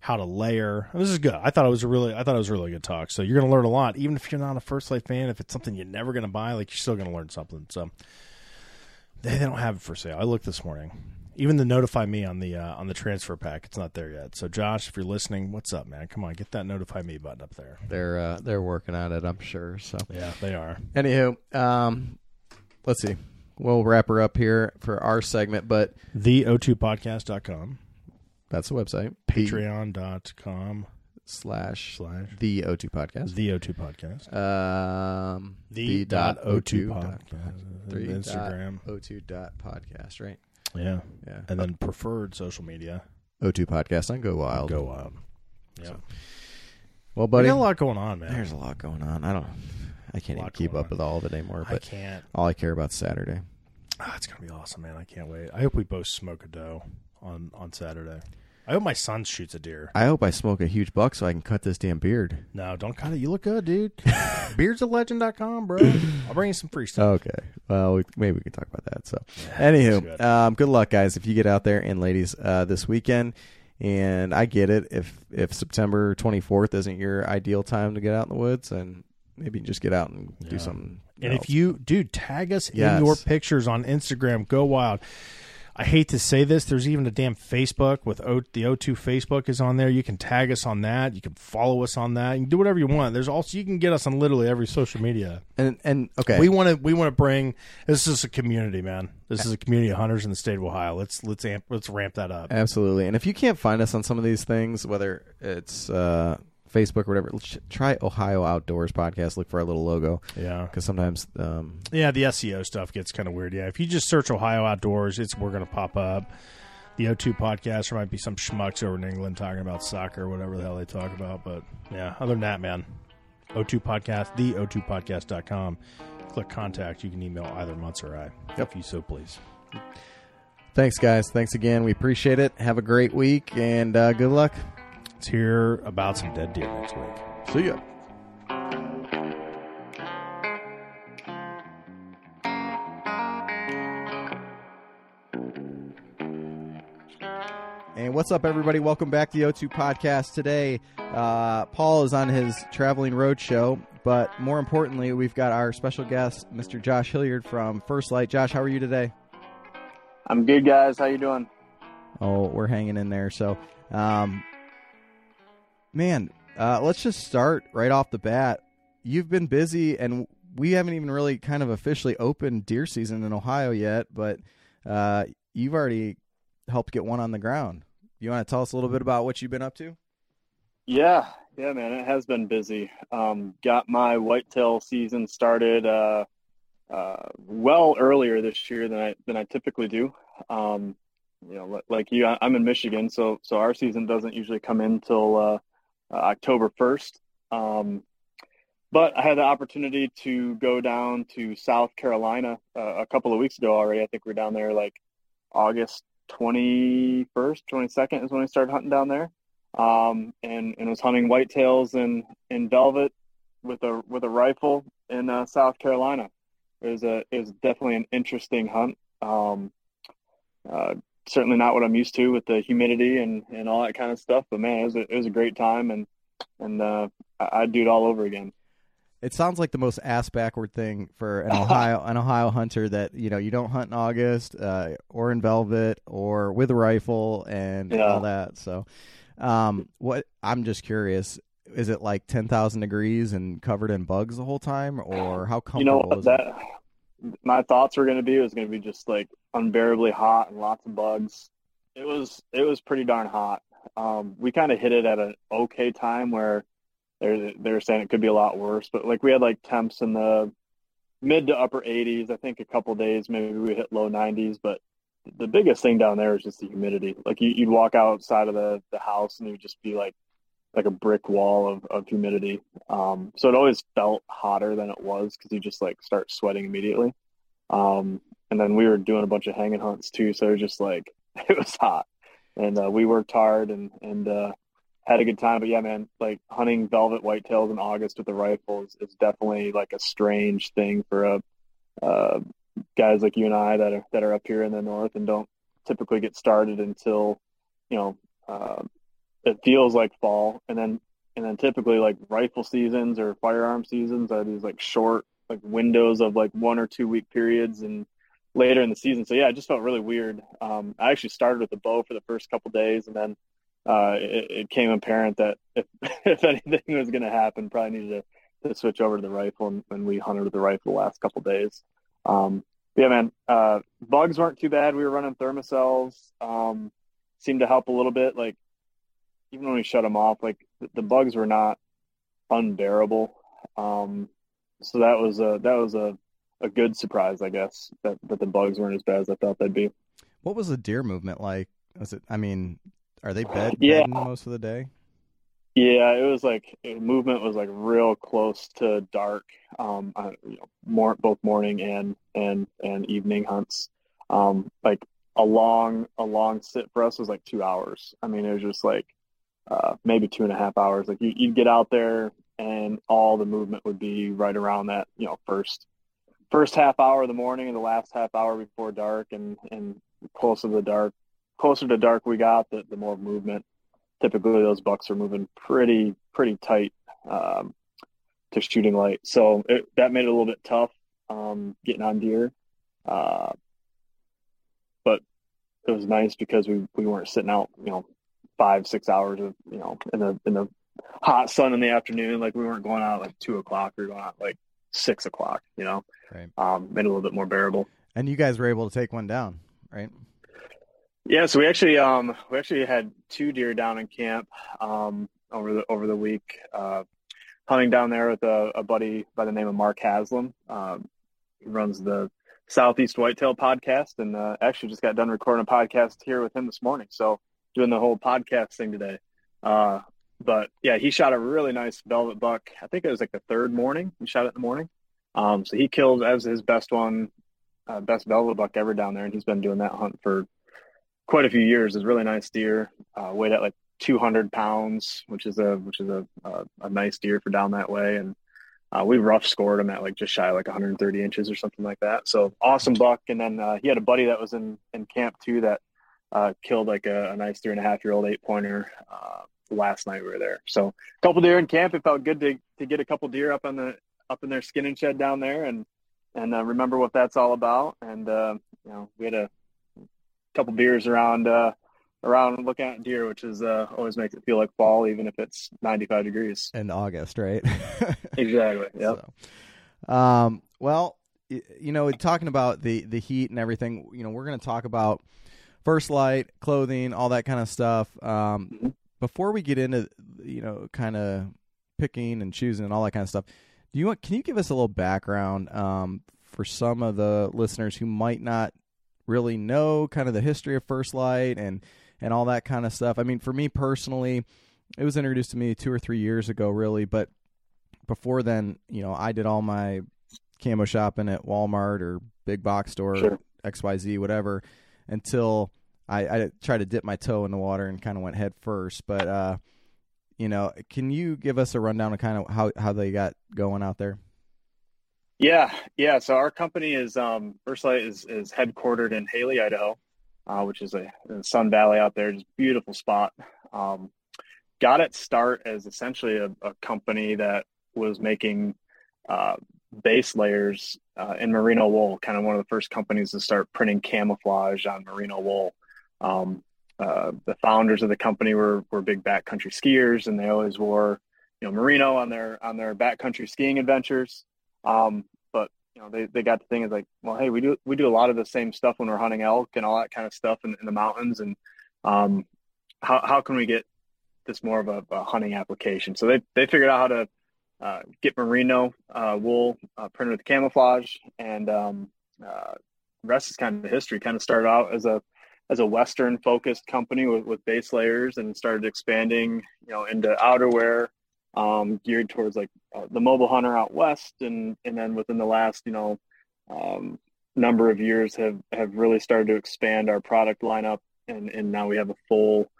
[SPEAKER 2] how to layer. This is good. I thought it was a really. I thought it was a really good talk. So you're going to learn a lot, even if you're not a First Light fan. If it's something you're never going to buy, like you're still going to learn something. So they, they don't have it for sale. I looked this morning. Even the notify me on the uh, on the transfer pack, it's not there yet. So Josh, if you're listening, what's up, man? Come on, get that notify me button up there.
[SPEAKER 1] they're uh, they're working on it, I'm sure. So
[SPEAKER 2] Yeah, they are.
[SPEAKER 1] anywho, um, let's see. We'll wrap her up here for our segment, but
[SPEAKER 2] The O2podcast.com.
[SPEAKER 1] that's the website.
[SPEAKER 2] patreon.com
[SPEAKER 1] slash
[SPEAKER 2] slash
[SPEAKER 1] the O2 podcast.
[SPEAKER 2] the O2 podcast.
[SPEAKER 1] Um,
[SPEAKER 2] The
[SPEAKER 1] dot
[SPEAKER 2] dot O2
[SPEAKER 1] O2 dot-
[SPEAKER 2] podcast.
[SPEAKER 1] three
[SPEAKER 2] Instagram.
[SPEAKER 1] dot O2 dot podcast, right?
[SPEAKER 2] Yeah.
[SPEAKER 1] Yeah.
[SPEAKER 2] And then preferred social media.
[SPEAKER 1] O2 podcast on Go Wild.
[SPEAKER 2] Go Wild. Yeah.
[SPEAKER 1] So, Well, buddy,
[SPEAKER 2] got a lot going on, man.
[SPEAKER 1] there's a lot going on. I don't, I can't even keep up with all of it anymore. But I
[SPEAKER 2] can't.
[SPEAKER 1] all I care about is Saturday.
[SPEAKER 2] Ah, it's gonna be awesome, man. I can't wait. I hope we both smoke a doe on on Saturday. I hope my son shoots a deer.
[SPEAKER 1] I hope I smoke a huge buck so I can cut this damn beard.
[SPEAKER 2] No, don't cut it. You look good, dude. Beardsoflegend.com, bro. I'll bring you some free stuff.
[SPEAKER 1] Okay. Well, we, maybe we can talk about that. So,
[SPEAKER 2] that's
[SPEAKER 1] anywho,
[SPEAKER 2] good.
[SPEAKER 1] um, good luck, guys. If you get out there and ladies uh, this weekend, And I get it if if September 24th isn't your ideal time to get out in the woods, and maybe just get out and do
[SPEAKER 2] Yeah.
[SPEAKER 1] something.
[SPEAKER 2] And
[SPEAKER 1] else.
[SPEAKER 2] if you, dude, tag us
[SPEAKER 1] Yes.
[SPEAKER 2] in your pictures on Instagram. Go wild. I hate to say this. There's even a damn Facebook with o, the O2 Facebook is on there. You can tag us on that. You can follow us on that. You can do whatever you want. There's also you can get us on literally every social media.
[SPEAKER 1] and and okay,
[SPEAKER 2] We want to we want to bring this is a community, man. This is a community of hunters in the state of Ohio. Let's let's amp let's ramp that up.
[SPEAKER 1] Absolutely. And if you can't find us on some of these things, whether it's uh, Facebook or whatever, ch- try Ohio Outdoors Podcast. Look for our little logo
[SPEAKER 2] Yeah.
[SPEAKER 1] because sometimes um,
[SPEAKER 2] Yeah, the SEO stuff gets kind of weird. Yeah, if you just search Ohio Outdoors, it's we're going to pop up. The O2 podcast, there might be some schmucks over in England talking about soccer or whatever the hell they talk about. But yeah, other than that, man, O2 podcast, the O2podcast.com. Click contact. You can email either Mutz or I, if you so please.
[SPEAKER 1] thanks, guys. Thanks again. We appreciate it. Have a great week and uh, good luck.
[SPEAKER 2] Let's hear about some dead deer next week.
[SPEAKER 1] See ya. And what's up, everybody? Welcome back to the O2 podcast. Today, uh, Paul is on his traveling road show, but more importantly, we've got our special guest, Mr. Josh Hilliard from First Lite. Josh, how are you today?
[SPEAKER 3] I'm good, guys. How you doing?
[SPEAKER 1] Oh, we're hanging in there. So, um, man, uh, let's just start right off the bat. You've been busy, and we haven't even really kind of officially opened deer season in Ohio yet, but uh, you've already helped get one on the ground. You want to tell us a little bit about what you've been up to?
[SPEAKER 3] Yeah, yeah, man. It has been busy. Um, got my whitetail season started uh, uh, well earlier this year than I than I typically do. Um, you know, like you, I'm in Michigan, so so our season doesn't usually come in till uh, October first. Um, but I had the opportunity to go down to South Carolina uh, a couple of weeks ago already. I think we are down there like August 21st, 22nd is when I started hunting down there. Um, and, and was hunting whitetails in, in velvet with a, with a rifle in uh, South Carolina. It was a, it was definitely an interesting hunt. Um, uh, certainly not what I'm used to with the humidity and, and all that kind of stuff, but man, it was a, it was a great time and, and, uh, I'd do it all over again.
[SPEAKER 1] It sounds like the most ass backward thing for an Ohio an Ohio hunter that you know you don't hunt in August uh, or in velvet or with a rifle and
[SPEAKER 3] Yeah.
[SPEAKER 1] all that. So, um, what I'm just curious, is it like ten thousand degrees and covered in bugs the whole time, or how
[SPEAKER 3] you know
[SPEAKER 1] comfortable is
[SPEAKER 3] that
[SPEAKER 1] it?
[SPEAKER 3] My thoughts were going to be it was going to be just like unbearably hot and lots of bugs. It was it was pretty darn hot. Um, we kind of hit it at an okay time where they're they're saying it could be a lot worse but like we had like temps in the mid to upper 80s i think a couple days maybe we hit low 90s but the biggest thing down there is just the humidity. Like you, you'd walk outside of the, the house and you'd just be like like a brick wall of, of humidity. Um, so it always felt hotter than it was because you just like start sweating immediately. Um, and then we were doing a bunch of hanging hunts too, so it was just like it was hot, and uh, we worked hard and and uh, had a good time. But yeah, man, like hunting velvet whitetails in August with a rifle is, definitely like a strange thing for a uh, guys like you and I that are that are up here in the north and don't typically get started until you know. It feels like fall. And then and then typically like rifle seasons or firearm seasons are these like short like windows of like one or two week periods and later in the season. So yeah it just felt really weird. Um, i actually started with the bow for the first couple days and then uh, it, it came apparent that if, if anything was going to happen probably needed to, to switch over to the rifle and, and we hunted with the rifle the last couple days. Um, yeah man uh, bugs weren't too bad. We were running Thermacells um, seemed to help a little bit. Like even when we shut them off, like the, the bugs were not unbearable. Um, so that was a that was a, a good surprise, I guess, that, that the bugs weren't as bad as I thought they'd be.
[SPEAKER 1] What was the deer movement like? Was it? I mean, are they bed
[SPEAKER 3] Yeah.
[SPEAKER 1] most of the day?
[SPEAKER 3] Yeah, it was like movement was like real close to dark. Um, you know, more both morning and and and evening hunts. Um, like a long a long sit for us was like two hours. I mean, it was just like uh, maybe two and a half hours. Like you, you'd get out there and all the movement would be right around that you know first first half hour of the morning and the last half hour before dark, and and closer to the dark closer to dark we got, the the more movement typically those bucks are moving pretty pretty tight um, to shooting light. So it, that made it a little bit tough um, getting on deer. Uh, but it was nice because we, we weren't sitting out, you know, five, six hours of, you know, in the, in the hot sun in the afternoon. Like we weren't going out like two o'clock. We were going out like six o'clock, you know,
[SPEAKER 1] Right.
[SPEAKER 3] um, made a little bit more bearable.
[SPEAKER 1] And you guys were able to take one down, right?
[SPEAKER 3] Yeah, so we actually um we actually had two deer down in camp um over the over the week. Uh, hunting down there with a, a buddy by the name of Mark Haslam. Um, he runs the Southeast Whitetail podcast, and uh, actually just got done recording a podcast here with him this morning. So doing the whole podcast thing today. Uh, but yeah, he shot a really nice velvet buck. I think it was like the third morning. He shot it in the morning. Um, so he killed as his best one, uh, best velvet buck ever down there, and he's been doing that hunt for quite a few years. It's really nice deer, uh, weighed at like 200 pounds, which is a which is a a, a nice deer for down that way. And uh, we rough scored him at like just shy of like 130 inches or something like that. So awesome buck. And then uh, he had a buddy that was in in camp too that uh, killed like a, a nice three and a half year old eight pointer uh, last night we were there. So a couple deer in camp. It felt good to to get a couple deer up on the up in their skin and shed down there and and uh, remember what that's all about. And uh, you know we had a couple beers around uh, around looking at deer, which is uh, always makes it feel like fall, even if it's 95 degrees.
[SPEAKER 1] In August, right?
[SPEAKER 3] Exactly. Yep.
[SPEAKER 1] So, um, well, you know, talking about the the heat and everything, you know, we're going to talk about first lite, clothing, all that kind of stuff. Um,
[SPEAKER 3] Mhm.
[SPEAKER 1] before we get into, you know, kind of picking and choosing and all that kind of stuff, do you want? Can you give us a little background um, for some of the listeners who might not really know kind of the history of First Lite and and all that kind of stuff? I mean, for me personally, it was introduced to me two or three years ago, really, but before then, you know, I did all my camo shopping at Walmart or big box store,
[SPEAKER 3] Sure.
[SPEAKER 1] XYZ, whatever, until I, I tried to dip my toe in the water and kind of went head first. But, uh, you know, can you give us a rundown of kind of how, how they got going out there?
[SPEAKER 3] Yeah, yeah. So our company is um, First Lite is is headquartered in Hailey, Idaho, uh, which is a, a Sun Valley out there, just beautiful spot. Um, got its start as essentially a, a company that was making uh, base layers uh, in merino wool. Kind of one of the first companies to start printing camouflage on merino wool. Um, uh, the founders of the company were were big backcountry skiers, and they always wore you know merino on their on their backcountry skiing adventures. Um, but you know, they, they got the thing is like, well, hey, we do we do a lot of the same stuff when we're hunting elk and all that kind of stuff in, in the mountains, and um, how how can we get this more of a, a hunting application? So they they figured out how to uh, get merino uh, wool uh, printed with camouflage, and um, uh, rest is kind of history. Kind of started out as a as a Western focused company with, with base layers, and started expanding, you know, into outerwear um, geared towards like uh, the mobile hunter out west, and and then within the last you know um, number of years have have really started to expand our product lineup, and and now we have a full,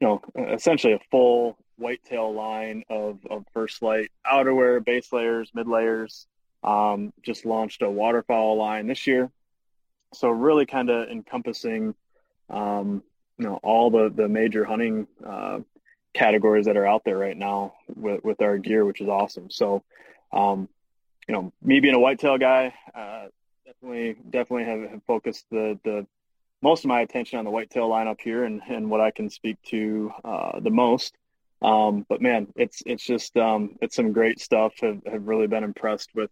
[SPEAKER 3] you know, essentially a full whitetail line of of first lite outerwear, base layers, mid layers. Um, just launched a waterfowl line this year, so really kind of encompassing, um, you know, all the the major hunting. Uh, categories that are out there right now with, with our gear, which is awesome. So, um, you know, me being a whitetail guy, uh, definitely, definitely have, have focused the, the most of my attention on the whitetail lineup here and, and what I can speak to, uh, the most. Um, but man, it's, it's just, um, it's some great stuff. Have, have really been impressed with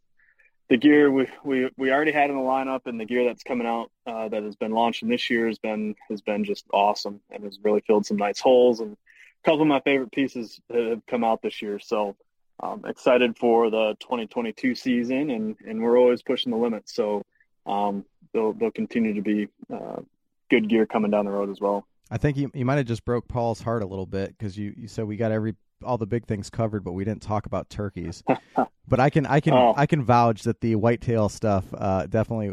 [SPEAKER 3] the gear we, we, we already had in the lineup and the gear that's coming out, uh, that has been launching this year has been, has been just awesome and has really filled some nice holes and, a couple of my favorite pieces have come out this year. So um, excited for the 2022 season, and and we're always pushing the limits. So um, they'll they'll continue to be uh, good gear coming down the road as well.
[SPEAKER 1] I think you, you might have just broke Paul's heart a little bit because you, you said we got every all the big things covered, but we didn't talk about turkeys. but I can I can
[SPEAKER 3] Oh.
[SPEAKER 1] I can vouch that the whitetail stuff uh, definitely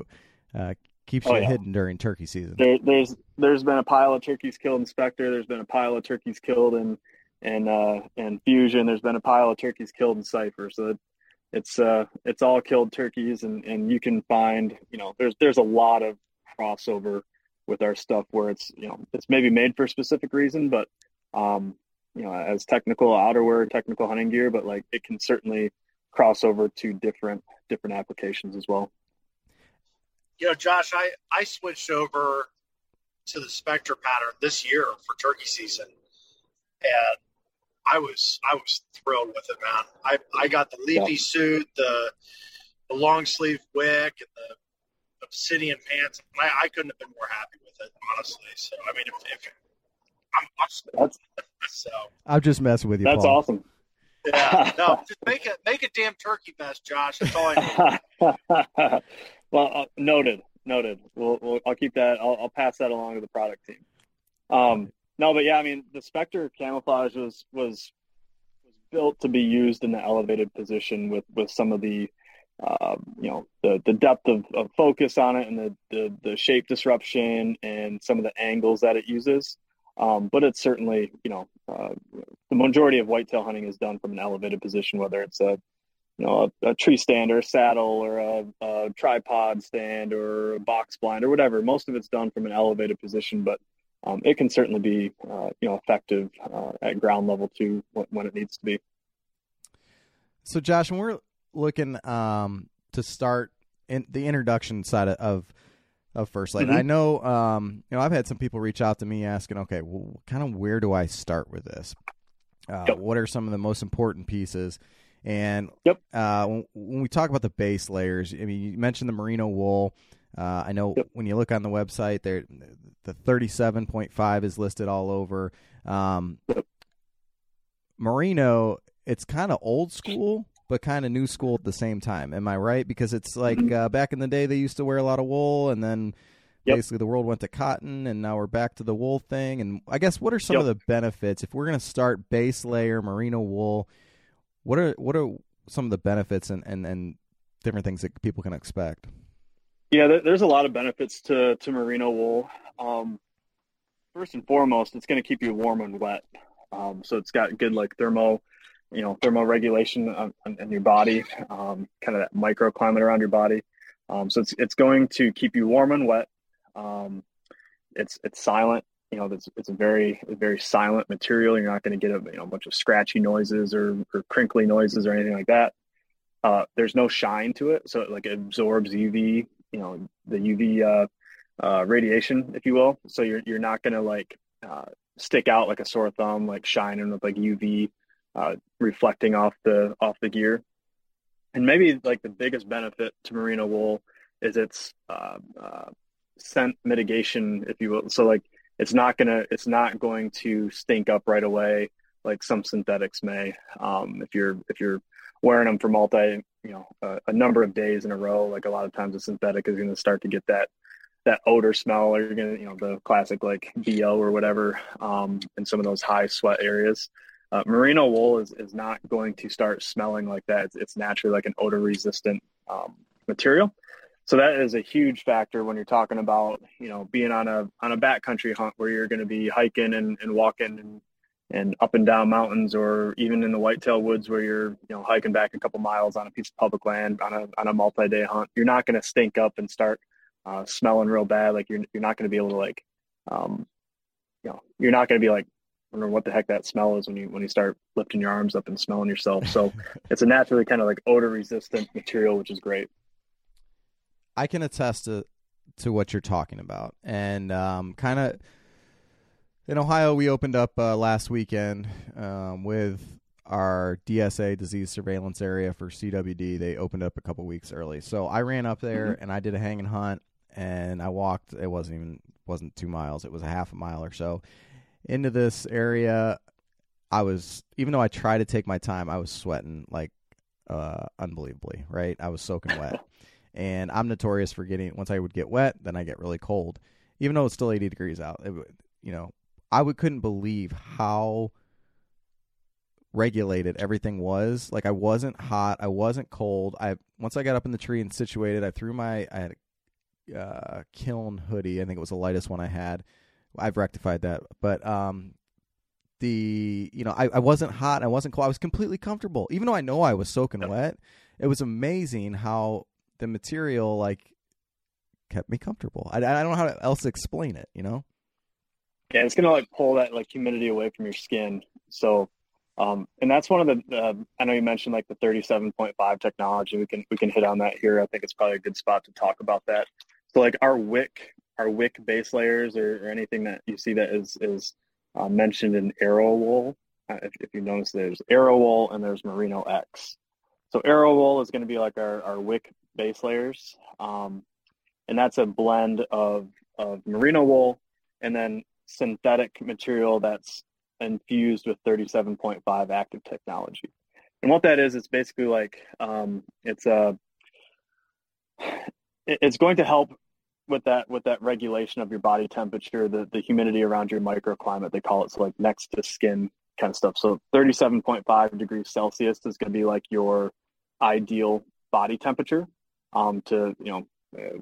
[SPEAKER 1] uh, keeps
[SPEAKER 3] Oh,
[SPEAKER 1] you
[SPEAKER 3] yeah.
[SPEAKER 1] hidden during turkey season.
[SPEAKER 3] There, there's there's been a pile of turkeys killed in Specter. There's been a pile of turkeys killed in in uh, in Fusion. There's been a pile of turkeys killed in Cipher. So it, it's uh it's all killed turkeys, and and you can find you know there's there's a lot of crossover with our stuff where it's you know it's maybe made for a specific reason, but um you know as technical outerwear, technical hunting gear, but like it can certainly cross over to different different applications as well.
[SPEAKER 4] You know, Josh, I I switched over to the Specter pattern this year for turkey season, and I was I was thrilled with it, man. I I got the leafy yeah. suit, the the long sleeve wick, and the obsidian pants. I, I couldn't have been more happy with it, honestly. So I mean, if, if I'm, I'm
[SPEAKER 3] that's,
[SPEAKER 4] so
[SPEAKER 1] I'm just messing with you.
[SPEAKER 3] That's
[SPEAKER 1] Paul.
[SPEAKER 3] awesome.
[SPEAKER 4] Yeah, no, just make a make a damn turkey vest, Josh. That's all I
[SPEAKER 3] need. well, uh, noted, noted. We'll, we'll, I'll keep that. I'll, I'll pass that along to the product team. Um, no, but yeah, I mean, the Specter camouflage was was was built to be used in the elevated position with with some of the uh, you know the the depth of, of focus on it and the, the, the shape disruption and some of the angles that it uses. Um, but it's certainly you know uh, the majority of whitetail hunting is done from an elevated position, whether it's a you know a, a tree stand or a saddle or a, a, tripod stand or a box blind or whatever. Most of it's done from an elevated position, but um, it can certainly be uh, you know effective uh, at ground level too when, it needs to be.
[SPEAKER 1] So, Josh, when we're looking um, to start in the introduction side of of First Lite. Mm-hmm. I know, um, you know, I've had some people reach out to me asking, okay, well, kind of where do I start with this? Uh, yep. What are some of the most important pieces? And
[SPEAKER 3] yep.
[SPEAKER 1] uh, when, when, we talk about the base layers, I mean, you mentioned the merino wool. Uh, I know yep. when you look on the website, there the thirty-seven point five is listed all over. Um, merino, it's kind of old school but kind of new school at the same time. Am I right? Because it's like mm-hmm. uh, back in the day they used to wear a lot of wool, and then yep. basically the world went to cotton, and now we're back to the wool thing. And I guess what are some yep. of the benefits if we're going to start base layer merino wool? What are what are some of the benefits and and, and different things that people can expect?
[SPEAKER 3] Yeah, there's a lot of benefits to to merino wool. Um, first and foremost, it's going to keep you warm and wet. Um, so it's got good like thermo you know thermoregulation on, on, your body, um, kind of that microclimate around your body. Um, so it's it's going to keep you warm and wet. Um, it's it's silent. You know, it's it's a very very silent material. You're not going to get a you know a bunch of scratchy noises or, or crinkly noises or anything like that. Uh, there's no shine to it, so it like absorbs UV. You know, the UV uh, uh, radiation, if you will. So you're you're not going to like uh, stick out like a sore thumb, like shining with like UV uh, reflecting off the off the gear. And maybe like the biggest benefit to merino wool is its uh, uh, scent mitigation, if you will. So like it's not gonna it's not going to stink up right away like some synthetics may. Um, if you're if you're wearing them for multi you know uh, a number of days in a row, like a lot of times a synthetic is going to start to get that that odor smell, or you're gonna you know the classic like bo or whatever um, in some of those high sweat areas. Uh, merino wool is, is not going to start smelling like that. It's, it's naturally like an odor resistant um, material. So that is a huge factor when you're talking about, you know, being on a, on a backcountry hunt where you're going to be hiking and, and walking and, and up and down mountains or even in the whitetail woods where you're, you know, hiking back a couple miles on a piece of public land on a, on a multi-day hunt. You're not going to stink up and start uh, smelling real bad. Like you're, you're not going to be able to like, um, you know, you're not going to be like wonder what the heck that smell is when you when you start lifting your arms up and smelling yourself. So it's a naturally kind of like odor resistant material, which is great.
[SPEAKER 1] I can attest to to what you're talking about, and um, kind of in Ohio, we opened up uh, last weekend um, with our DSA disease surveillance area for CWD. They opened up a couple weeks early, so I ran up there mm-hmm. and I did a hang and hunt, and I walked. It wasn't even wasn't two miles; it was a half a mile or so, into this area, I was even though I tried to take my time, I was sweating like uh, unbelievably. Right, I was soaking wet, and I'm notorious for getting once I would get wet, then I get really cold, even though it's still 80 degrees out. It, you know, I would couldn't believe how regulated everything was. Like I wasn't hot, I wasn't cold. I once I got up in the tree and situated, I threw my I had a uh, kiln hoodie. I think it was the lightest one I had I've rectified that, but um, the you know I, I wasn't hot, I wasn't cold, I was completely comfortable, even though I know I was soaking wet. It was amazing how the material like kept me comfortable. I, I don't know how else to explain it, you know.
[SPEAKER 3] Yeah, it's gonna like pull that like humidity away from your skin. So, um, and that's one of the. Uh, I know you mentioned like the 37.5 technology. We can we can hit on that here. I think it's probably a good spot to talk about that. So, like our wick, our wick base layers, or, or anything that you see that is is uh, mentioned in AeroWool. Uh, if, if you notice, there's AeroWool and there's Merino X. So AeroWool is going to be like our, our wick base layers. Um, and that's a blend of, of merino wool and then synthetic material that's infused with 37.5 active technology. And what that is, it's basically like um, it's a it's going to help with that with that regulation of your body temperature, the the humidity around your microclimate. They call it so like next to skin kind of stuff. So 37.5 degrees Celsius is going to be like your ideal body temperature um, to you know uh,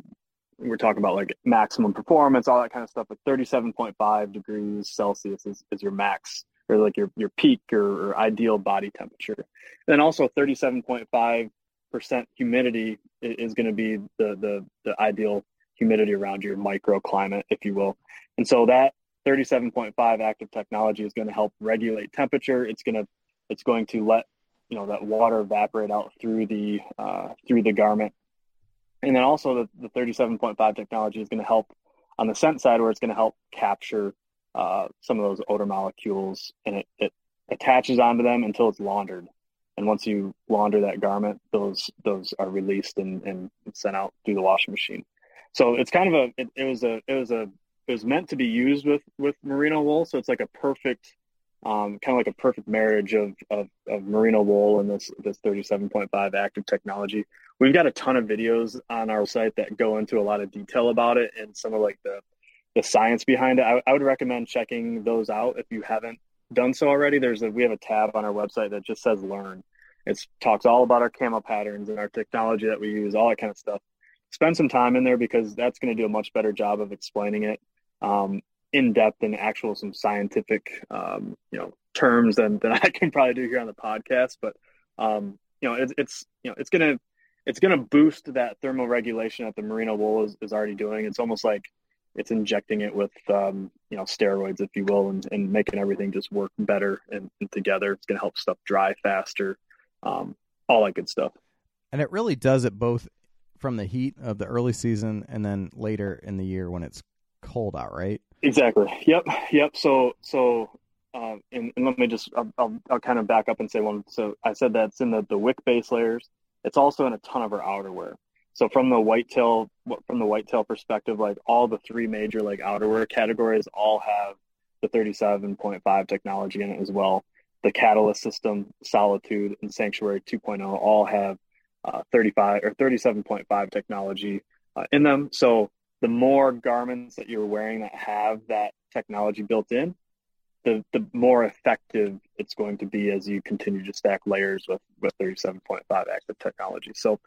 [SPEAKER 3] we're talking about like maximum performance, all that kind of stuff. But 37.5 degrees Celsius is, is your max or like your, your peak or, or ideal body temperature. And then also 37.5 percent humidity is, is going to be the, the, the ideal humidity around your microclimate, if you will. And so that 37.5 active technology is going to help regulate temperature. It's going to, it's going to let, you know, that water evaporate out through the, uh, through the garment and then also the, the 37.5 technology is going to help on the scent side where it's going to help capture uh, some of those odor molecules and it, it attaches onto them until it's laundered. And once you launder that garment, those those are released and, and sent out through the washing machine. So it's kind of a it, it was a it was a it was meant to be used with with merino wool. So it's like a perfect um, kind of like a perfect marriage of, of, of merino wool and this this 37.5 active technology. We've got a ton of videos on our site that go into a lot of detail about it and some of like the the science behind it. I, I would recommend checking those out if you haven't done so already. There's a we have a tab on our website that just says learn. It talks all about our camo patterns and our technology that we use, all that kind of stuff. Spend some time in there because that's going to do a much better job of explaining it. Um, in depth and actual some scientific um, you know terms than, than I can probably do here on the podcast. But um, you know, it's, it's you know it's gonna it's gonna boost that thermal regulation that the merino wool is, is already doing. It's almost like it's injecting it with um, you know steroids, if you will, and, and making everything just work better and, and together. It's gonna help stuff dry faster, um, all that good stuff.
[SPEAKER 1] And it really does it both from the heat of the early season and then later in the year when it's cold out, right?
[SPEAKER 3] Exactly. Yep. Yep. So, so, uh, and, and, let me just, I'll, I'll, I'll, kind of back up and say one. So I said that's in the, the wick base layers. It's also in a ton of our outerwear. So from the whitetail, from the whitetail perspective, like all the three major like outerwear categories all have the 37.5 technology in it as well. The Catalyst system, Solitude, and Sanctuary 2.0 all have uh, 35 or 37.5 technology uh, in them. So the more garments that you're wearing that have that technology built in, the the more effective it's going to be as you continue to stack layers with with 37.5 active technology. So,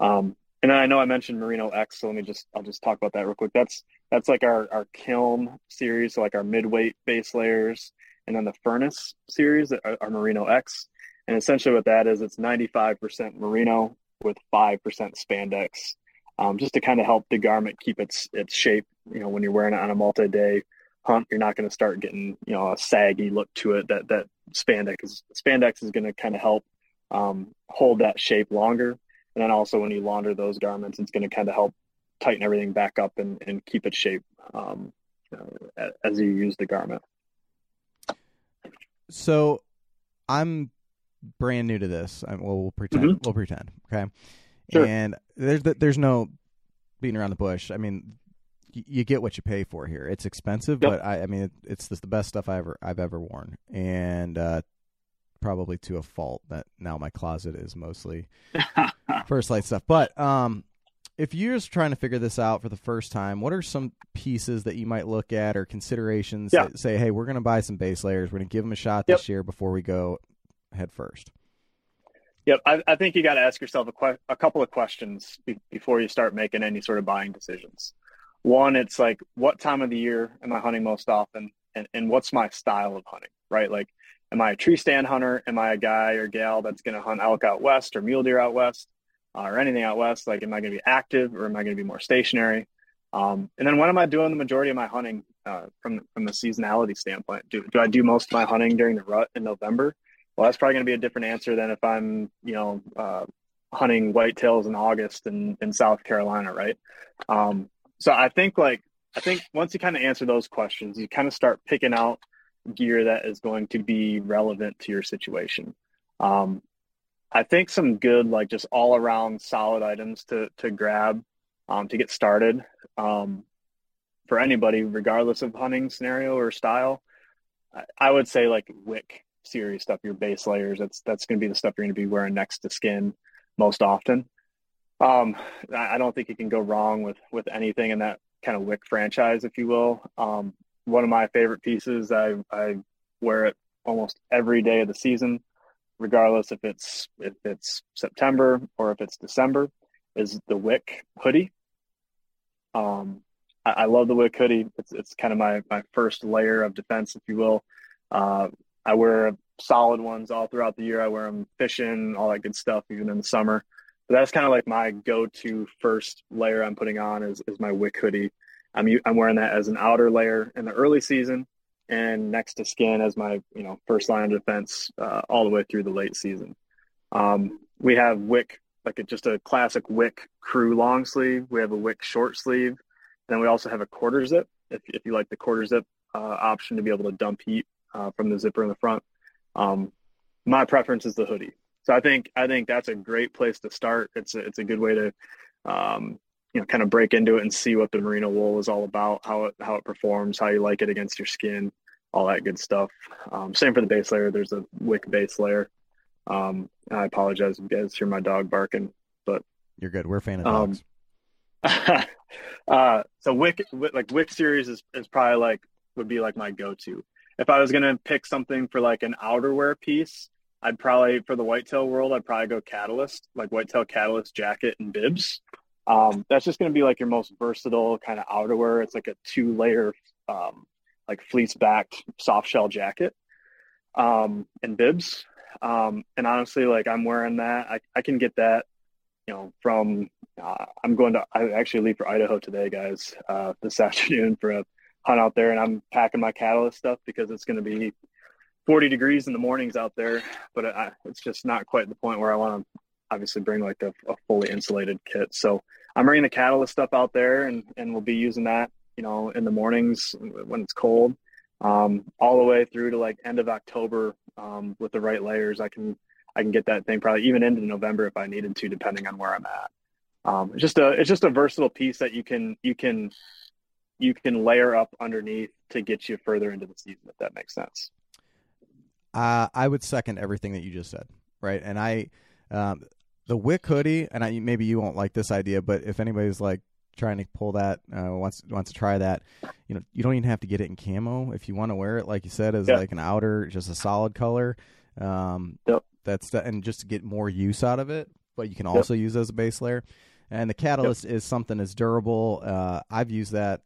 [SPEAKER 3] um, and I know I mentioned Merino X, so let me just I'll just talk about that real quick. That's that's like our our kiln series, so like our midweight base layers, and then the furnace series our, are Merino X. And essentially, what that is, it's 95% merino with 5% spandex um, just to kind of help the garment keep its its shape. You know, when you're wearing it on a multi-day hunt, you're not going to start getting you know a saggy look to it. That that spandex is spandex is going to kind of help um, hold that shape longer. And then also when you launder those garments, it's going to kind of help tighten everything back up and, and keep its shape um, uh, as you use the garment.
[SPEAKER 1] So, I'm brand new to this. I'm, well, we'll pretend. Mm-hmm. We'll pretend. Okay. Sure. And there's there's no beating around the bush. I mean, you get what you pay for here. It's expensive, yep. but I, I mean, it, it's the best stuff I ever I've ever worn, and uh, probably to a fault that now my closet is mostly First lite stuff. But um, if you're just trying to figure this out for the first time, what are some pieces that you might look at or considerations that say, hey, we're going to buy some base layers, we're going to give them a shot yep. this year before we go head first?
[SPEAKER 3] Yep, I, I think you got to ask yourself a, que- a couple of questions be- before you start making any sort of buying decisions. One, it's like, what time of the year am I hunting most often, and, and what's my style of hunting, right? Like, am I a tree stand hunter? Am I a guy or gal that's going to hunt elk out west or mule deer out west, uh, or anything out west? Like, am I going to be active or am I going to be more stationary? Um, and then when am I doing the majority of my hunting uh, from from the seasonality standpoint? Do, do I do most of my hunting during the rut in November? Well, that's probably going to be a different answer than if I'm, you know, uh, hunting whitetails in August in, in South Carolina, right? Um, so I think like I think once you kind of answer those questions, you kind of start picking out gear that is going to be relevant to your situation. Um, I think some good, like just all around solid items to to grab um, to get started um, for anybody, regardless of hunting scenario or style. I, I would say like wick series stuff, your base layers. That's that's going to be the stuff you're going to be wearing next to skin most often. Um, I don't think you can go wrong with with anything in that kind of wick franchise, if you will. Um, one of my favorite pieces. I I wear it almost every day of the season, regardless if it's if it's September or if it's December. Is the Wick hoodie. Um, I, I love the Wick hoodie. It's it's kind of my my first layer of defense, if you will. Uh, I wear solid ones all throughout the year. I wear them fishing, all that good stuff, even in the summer. But that's kind of like my go-to first layer I'm putting on is, is my Wick hoodie. I'm I'm wearing that as an outer layer in the early season, and next to skin as my you know first line of defense uh, all the way through the late season. Um, we have Wick like a, just a classic Wick crew long sleeve. We have a Wick short sleeve. Then we also have a quarter zip. If if you like the quarter zip uh, option to be able to dump heat uh, from the zipper in the front. Um, my preference is the hoodie. So I think I think that's a great place to start. It's a, it's a good way to um, you know kind of break into it and see what the merino wool is all about, how it how it performs, how you like it against your skin, all that good stuff. Um, same for the base layer. There's a wick base layer. Um, I apologize if you guys hear my dog barking, but
[SPEAKER 1] you're good. We're a fan of
[SPEAKER 3] um,
[SPEAKER 1] dogs.
[SPEAKER 3] uh, so wick, wick like wick series is, is probably like would be like my go-to. If I was gonna pick something for like an outerwear piece, I'd probably for the whitetail world, I'd probably go Catalyst, like whitetail Catalyst jacket and bibs. Um, that's just going to be like your most versatile kind of outerwear. It's like a two layer, um, like fleece backed soft shell jacket um, and bibs. Um, and honestly, like I'm wearing that. I, I can get that, you know, from uh, I'm going to, I actually leave for Idaho today, guys, uh, this afternoon for a hunt out there. And I'm packing my catalyst stuff because it's going to be 40 degrees in the mornings out there. But I, it's just not quite the point where I want to obviously bring like a, a fully insulated kit. So I'm bringing the catalyst stuff out there, and and we'll be using that, you know, in the mornings when it's cold, um, all the way through to like end of October um, with the right layers. I can I can get that thing probably even into November if I needed to, depending on where I'm at. Um, it's just a it's just a versatile piece that you can you can you can layer up underneath to get you further into the season if that makes sense.
[SPEAKER 1] Uh, I would second everything that you just said, right? And I, um, the Wick hoodie, and I, maybe you won't like this idea, but if anybody's like trying to pull that, uh, wants wants to try that, you know, you don't even have to get it in camo if you want to wear it, like you said, as like an outer, just a solid color. Um,
[SPEAKER 3] yep.
[SPEAKER 1] That's the, and just to get more use out of it, but you can also yep. use as a base layer. And the catalyst yep. is something that's durable. Uh, I've used that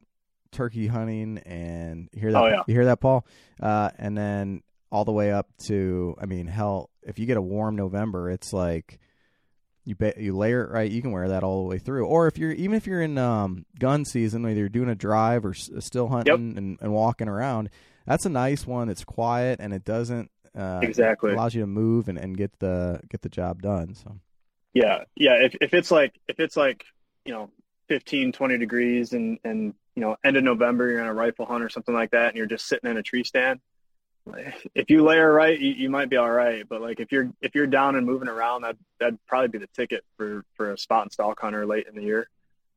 [SPEAKER 1] turkey hunting, and you hear that?
[SPEAKER 3] Oh, yeah.
[SPEAKER 1] You hear that, Paul? Uh, and then all the way up to, I mean, hell, if you get a warm November, it's like you ba- you layer it right. You can wear that all the way through. Or if you're even if you're in um, gun season, whether you're doing a drive or s- still hunting
[SPEAKER 3] yep.
[SPEAKER 1] and, and walking around, that's a nice one. It's quiet and it doesn't uh,
[SPEAKER 3] exactly
[SPEAKER 1] it allows you to move and, and get the get the job done. So
[SPEAKER 3] yeah, yeah. If if it's like if it's like you know 15, 20 degrees and and you know end of November, you're on a rifle hunt or something like that, and you're just sitting in a tree stand if you layer right, you, you, might be all right. But like if you're if you're down and moving around, that that'd probably be the ticket for for a spot and stalk hunter late in the year,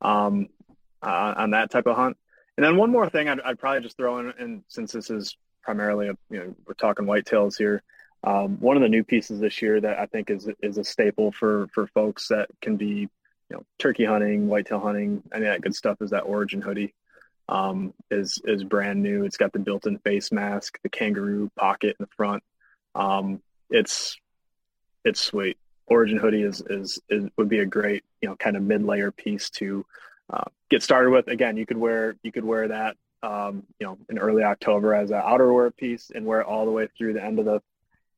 [SPEAKER 3] um, uh, on that type of hunt. And then one more thing, I'd, I'd probably just throw in, and since this is primarily a you know we're talking whitetails here, um, one of the new pieces this year that I think is is a staple for for folks that can be you know turkey hunting, whitetail hunting, any of that good stuff is that origin hoodie um, is is brand new. It's got the built-in face mask, the kangaroo pocket in the front. Um, it's it's sweet. Origin hoodie is, is is would be a great you know kind of mid-layer piece to uh, get started with. Again, you could wear you could wear that um, you know in early October as an outerwear piece and wear it all the way through the end of the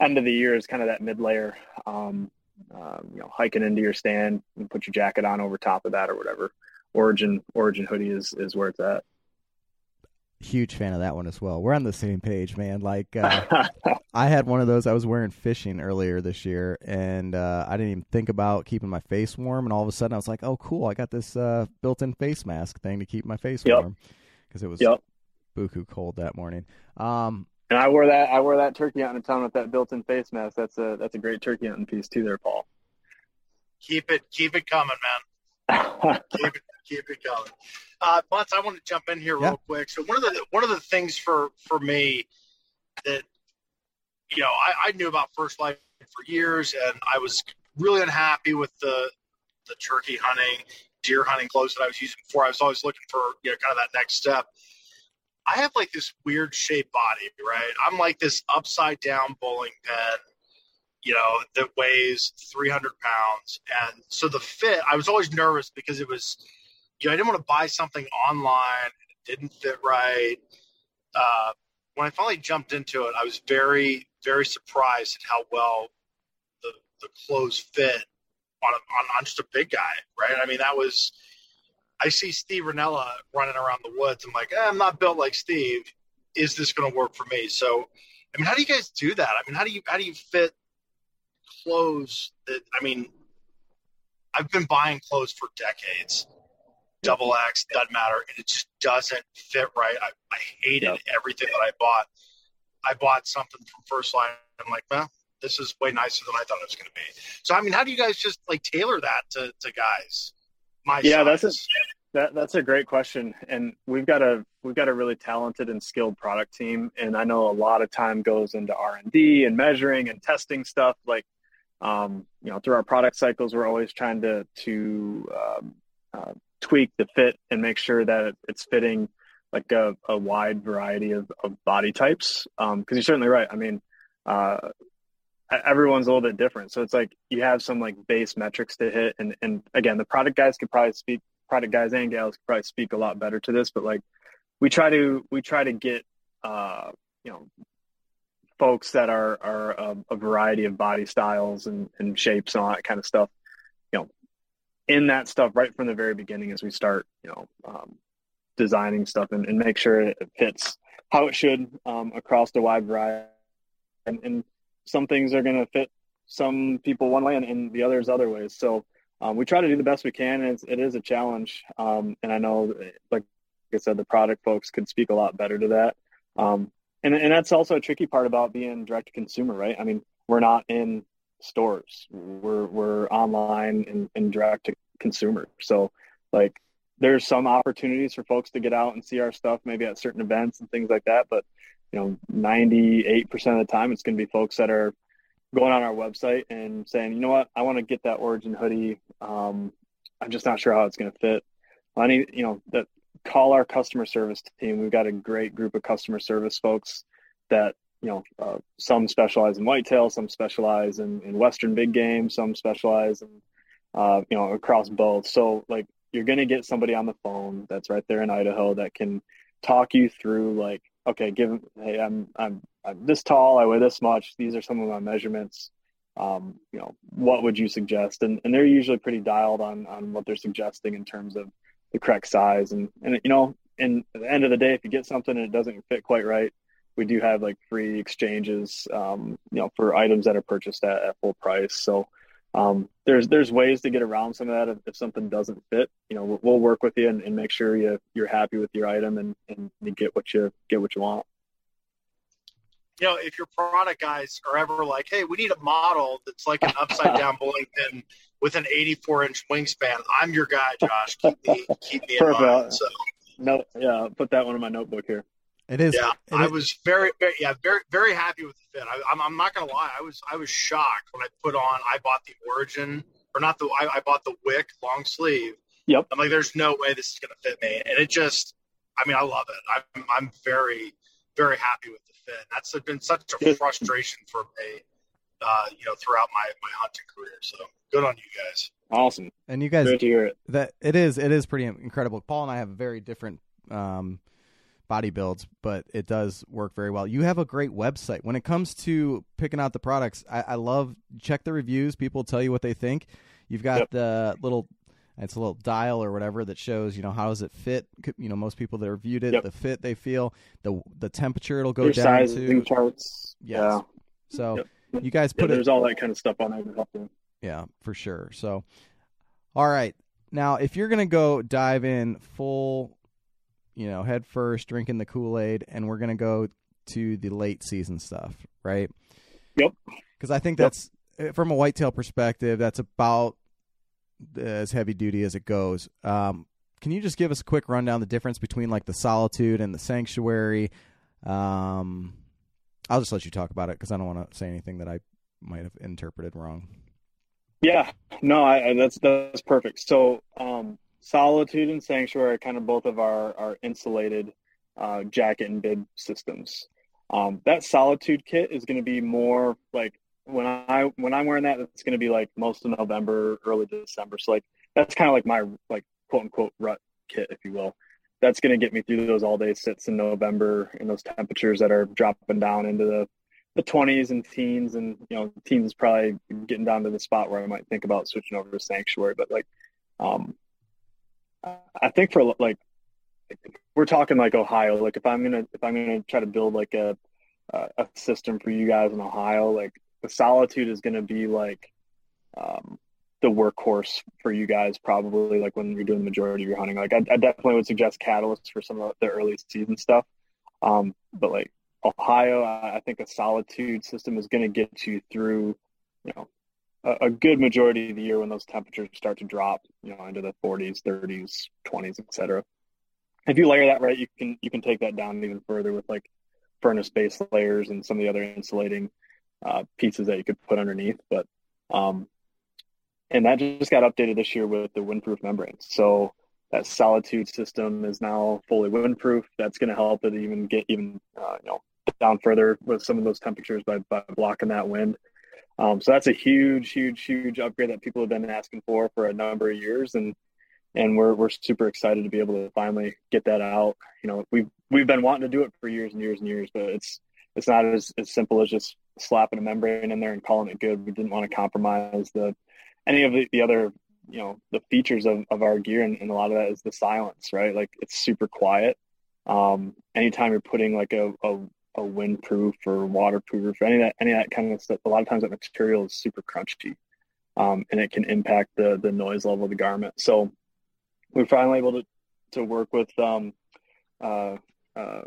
[SPEAKER 3] end of the year is kind of that mid-layer. Um, uh, you know, hiking into your stand and put your jacket on over top of that or whatever Origin Origin hoodie is is where it's at.
[SPEAKER 1] Huge fan of that one as well. We're on the same page, man. Like uh, I had one of those. I was wearing fishing earlier this year, and uh, I didn't even think about keeping my face warm. And all of a sudden, I was like, "Oh, cool! I got this uh, built-in face mask thing to keep my face
[SPEAKER 3] Yep.
[SPEAKER 1] warm." Because it was
[SPEAKER 3] Yep.
[SPEAKER 1] buku cold that morning. Um,
[SPEAKER 3] And I wore that I wore that turkey hunting town with that built-in face mask. That's a that's a great turkey hunting piece too, there, Paul.
[SPEAKER 2] Keep it, keep it coming, man. keep it, keep it coming. Uh, Butts, I want to jump in here
[SPEAKER 1] Yeah.
[SPEAKER 2] real quick. So one of the one of the things for for me that you know I, I knew about First Lite for years, and I was really unhappy with the the turkey hunting, deer hunting clothes that I was using before. I was always looking for you know kind of that next step. I have like this weird shaped body, right? I'm like this upside down bowling pin, you know, that weighs 300 pounds. And so the fit, I was always nervous because it was, you know, I didn't want to buy something online. It didn't fit right. Uh, when I finally jumped into it, I was very, very surprised at how well the, the clothes fit on, on, on just a big guy, right? I mean, that was, I see Steve Rinella running around the woods. I'm like, eh, I'm not built like Steve. Is this going to work for me? So, I mean, how do you guys do that? I mean, how do you how do you fit clothes that? I mean, I've been buying clothes for decades. Double X doesn't matter, and it just doesn't fit right. I, I hated everything that I bought. I bought something from First Lite. I'm like, well, this is way nicer than I thought it was going to be. So, I mean, how do you guys just like tailor that to, to guys? My
[SPEAKER 3] Yeah, that's
[SPEAKER 2] size?
[SPEAKER 3] That that's a great question, and we've got a we've got a really talented and skilled product team, and I know a lot of time goes into R and D and measuring and testing stuff. Like, um, you know, through our product cycles, we're always trying to to um, uh, tweak the fit and make sure that it, it's fitting like a, a wide variety of, of body types. Because you're certainly right. I mean, uh, everyone's a little bit different, so it's like you have some like base metrics to hit, and and again, the product guys could probably speak product guys and gals could probably speak a lot better to this, but like we try to we try to get uh, you know folks that are are a, a variety of body styles and, and shapes and all that kind of stuff, you know, in that stuff right from the very beginning as we start, you know, um, designing stuff and, and make sure it fits how it should um, across the wide variety. And, and some things are going to fit some people one way and, and the others other ways. So um, we try to do the best we can. And it's, it is a challenge. Um, and I know, like I said, the product folks could speak a lot better to that. Um, and, and that's also a tricky part about being direct to consumer, right? I mean, we're not in stores, we're, we're online and, and direct to consumer. So like, there's some opportunities for folks to get out and see our stuff, maybe at certain events and things like that. But, you know, 98% of the time, it's going to be folks that are going on our website and saying, you know what, I want to get that Origin hoodie. Um, I'm just not sure how it's going to fit. I need, you know, that call our customer service team. We've got a great group of customer service folks that, you know, uh, some specialize in whitetail, some specialize in, in Western big game, some specialize in, uh, you know, across both. So like you're going to get somebody on the phone that's right there in Idaho that can talk you through like, okay, give, Hey, I'm, I'm, I'm this tall. I weigh this much. These are some of my measurements. Um, you know, what would you suggest? And, and they're usually pretty dialed on, on what they're suggesting in terms of the correct size. And, and, you know, and at the end of the day, if you get something and it doesn't fit quite right, we do have like free exchanges, um, you know, for items that are purchased at, at full price. So, um, there's there's ways to get around some of that if, if something doesn't fit. You know, we'll, we'll work with you and, and, make sure you you're happy with your item and, and you get what you get what you want.
[SPEAKER 2] You know, if your product guys are ever like, "Hey, we need a model that's like an upside down bowling pin with an 84 inch wingspan," I'm your guy, Josh. Keep me keep me in mind. So
[SPEAKER 3] No, yeah, put that one in my notebook here.
[SPEAKER 1] It is.
[SPEAKER 2] yeah,
[SPEAKER 1] it
[SPEAKER 2] I
[SPEAKER 1] is-
[SPEAKER 2] was very, very yeah very very happy with the fit. I, I'm I'm not gonna lie, I was I was shocked when I put on. I bought the Origin or not the I, I bought the Wick long sleeve.
[SPEAKER 3] Yep.
[SPEAKER 2] I'm like, there's no way this is gonna fit me, and it just. I mean, I love it. I'm I'm very very happy with the fit. That's been such a frustration for me, uh, you know, throughout my my hunting career. So good on you guys.
[SPEAKER 3] Awesome.
[SPEAKER 1] and you guys
[SPEAKER 3] Great to hear it.
[SPEAKER 1] that it is it is pretty incredible. Paul and I have a very different um, body builds, but it does work very well. You have a great website when it comes to picking out the products. I, I love check the reviews. People tell you what they think. You've got
[SPEAKER 3] Yep.
[SPEAKER 1] the little It's a little dial or whatever that shows, you know, how does it fit? You know, most people that reviewed it,
[SPEAKER 3] Yep.
[SPEAKER 1] the fit they feel, the the temperature it'll go
[SPEAKER 3] Your
[SPEAKER 1] down to.
[SPEAKER 3] charts.
[SPEAKER 1] Yes.
[SPEAKER 3] Yeah.
[SPEAKER 1] So
[SPEAKER 3] Yep.
[SPEAKER 1] you guys
[SPEAKER 3] Yeah,
[SPEAKER 1] put it
[SPEAKER 3] there's all that kind of stuff on there to help you.
[SPEAKER 1] Yeah, for sure. So, all right. Now, if you're going to go dive in full, you know, head first, drinking the Kool Aid, and we're going to go to the late season stuff, right?
[SPEAKER 3] Yep.
[SPEAKER 1] Because I think that's, uh, from a whitetail perspective, that's about as heavy duty as it goes. Um, can you just give us a quick rundown the difference between like the solitude and the sanctuary? Um, I'll just let you talk about it because I don't want to say anything that I might have interpreted wrong.
[SPEAKER 3] Yeah, no, I, I that's that's perfect. So, um, Solitude and Sanctuary are kind of both of our our insulated uh, jacket and bib systems. Um, that Solitude kit is going to be more like when I when I'm wearing that, it's going to be like most of November, early December. So like that's kind of like my like quote unquote rut kit, if you will. That's going to get me through those all day sits in November in those temperatures that are dropping down into the the 20s and teens and you know teens is probably getting down to the spot where i might think about switching over to sanctuary but like um i think for like we're talking like ohio like if i'm gonna if i'm gonna try to build like a a system for you guys in ohio like the solitude is gonna be like um the workhorse for you guys probably like when you're doing the majority of your hunting. Like i, I definitely would suggest catalyst for some of the early season stuff. Um but like Ohio, I think a solitude system is to get you through, you know, a, a, good majority of the year when those temperatures start to drop, you know, into the 40s, 30s, 20s, etc. If you layer that right, you can you can take that down even further with like furnace base layers and some of the other insulating uh, pieces that you could put underneath. But um, and that just got updated this year with the windproof membranes. So that solitude system is now fully windproof. That's going to help it even get even uh, you know down further with some of those temperatures by, by blocking that wind. Um, so that's a huge, huge, huge upgrade that people have been asking for for a number of years, and and we're we're super excited to be able to finally get that out. You know, we've we've been wanting to do it for years and years and years, but it's it's not as, as simple as just slapping a membrane in there and calling it good. We didn't want to compromise the any of the, the other you know the features of, of our gear and, and a lot of that is the silence right like it's super quiet um anytime you're putting like a, a, a windproof or waterproof or any of that any of that kind of stuff. A lot of times that material is super crunchy um and it can impact the the noise level of the garment. So we're finally able to to work with um uh uh,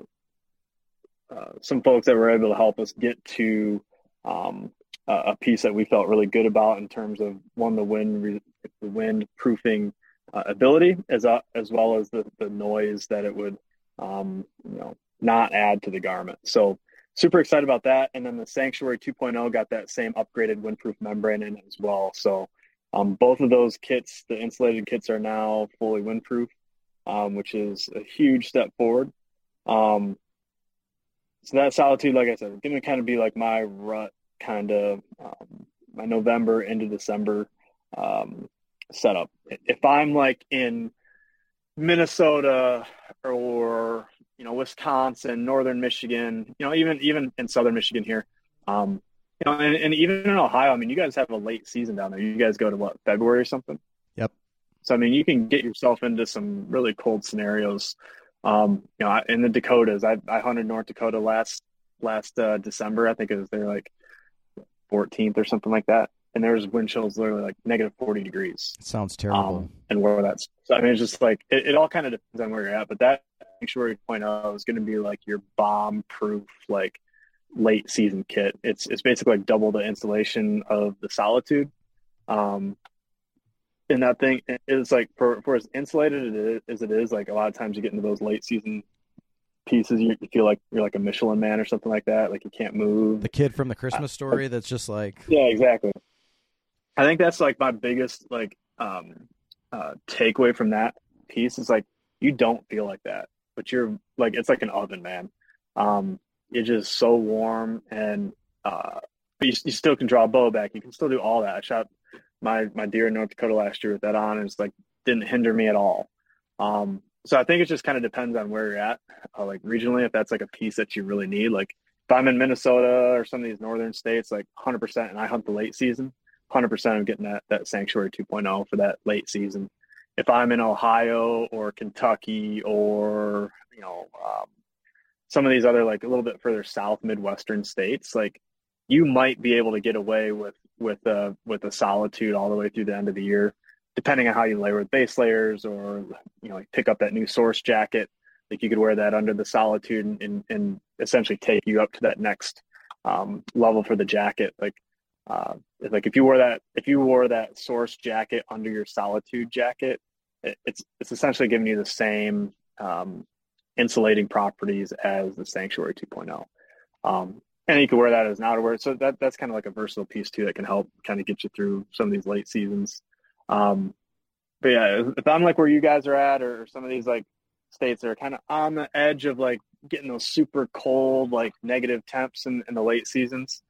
[SPEAKER 3] uh some folks that were able to help us get to um a piece that we felt really good about in terms of one the wind the wind proofing uh, ability as uh, as well as the the noise that it would um, you know not add to the garment. So super excited about that. And then the Sanctuary 2.0 got that same upgraded windproof membrane in as well. So um, both of those kits, the insulated kits, are now fully windproof, um, which is a huge step forward. Um, so that solitude, like I said, going to kind of be like my rut kind of um, my November into December um, setup. If I'm like in Minnesota or you know Wisconsin, northern Michigan, you know even even in southern Michigan here, um, you know, and, and even in Ohio, I mean, you guys have a late season down there. You guys go to what February or something.
[SPEAKER 1] Yep.
[SPEAKER 3] So I mean, you can get yourself into some really cold scenarios. Um, you know, in the Dakotas, I, I hunted North Dakota last last uh, December. I think it was there like 14th or something like that. And there was wind chills literally like negative 40 degrees.
[SPEAKER 1] It sounds terrible.
[SPEAKER 3] Um, and where that's, so I mean, it's just like, it, it all kind of depends on where you're at, but that Sanctuary 2.0 is going to be like your bomb proof, like late season kit. It's, it's basically like double the insulation of the Solitude. Um, and that thing is like for, for as insulated as it is, like a lot of times you get into those late season pieces you feel like you're like a michelin man or something like that like you can't move
[SPEAKER 1] the kid from the christmas story that's just like
[SPEAKER 3] yeah exactly i think that's like my biggest like um uh takeaway from that piece is like you don't feel like that but you're like it's like an oven man um it's just so warm and uh you, you still can draw a bow back you can still do all that i shot my my deer in north dakota last year with that on and it's like didn't hinder me at all um so I think it just kind of depends on where you're at, uh, like regionally, if that's like a piece that you really need. Like if I'm in Minnesota or some of these northern states, like 100%, and I hunt the late season, 100% I'm getting that that Sanctuary 2.0 for that late season. If I'm in Ohio or Kentucky or you know um, some of these other like a little bit further south Midwestern states, like you might be able to get away with with a with a solitude all the way through the end of the year, depending on how you layer with base layers or you know like pick up that new source jacket. Like you could wear that under the solitude and, and, and essentially take you up to that next um, level for the jacket. Like uh, like if you wore that if you wore that source jacket under your solitude jacket, it, it's it's essentially giving you the same um, insulating properties as the Sanctuary 2.0. Um, and you can wear that as an outerwear. So that that's kind of like a versatile piece too that can help kind of get you through some of these late seasons. Um, but yeah, if I'm like where you guys are at, or some of these like states that are kind of on the edge of like getting those super cold, like negative temps in, in the late seasons,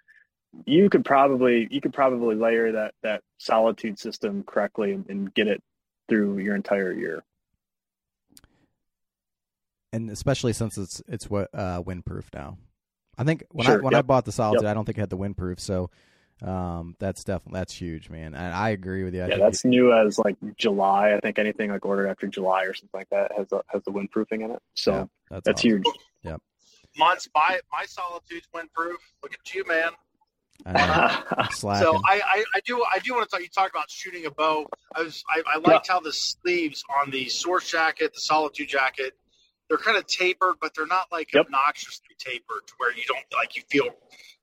[SPEAKER 3] you could probably you could probably layer that that solitude system correctly and, and get it through your entire year.
[SPEAKER 1] And especially since it's it's what uh, windproof now. I think when
[SPEAKER 3] Sure,
[SPEAKER 1] I when
[SPEAKER 3] yep,
[SPEAKER 1] I bought the solitude,
[SPEAKER 3] yep.
[SPEAKER 1] I don't think it had the windproof, so um, that's definitely that's huge, man. And I agree with you. I
[SPEAKER 3] yeah,
[SPEAKER 1] think
[SPEAKER 3] that's new as like July. I think anything like ordered after July or something like that has a, has the windproofing in it. So
[SPEAKER 1] yeah, that's,
[SPEAKER 3] that's
[SPEAKER 1] awesome.
[SPEAKER 3] huge.
[SPEAKER 2] Months, my my solitude's windproof. Look at you, man.
[SPEAKER 1] I
[SPEAKER 2] So I, I, I do I do want to talk. You talked about shooting a bow. I was I, I liked how the sleeves on the source jacket, the solitude jacket, they're kind of tapered, but they're not like
[SPEAKER 3] Yep.
[SPEAKER 2] obnoxiously tapered to where you don't like you feel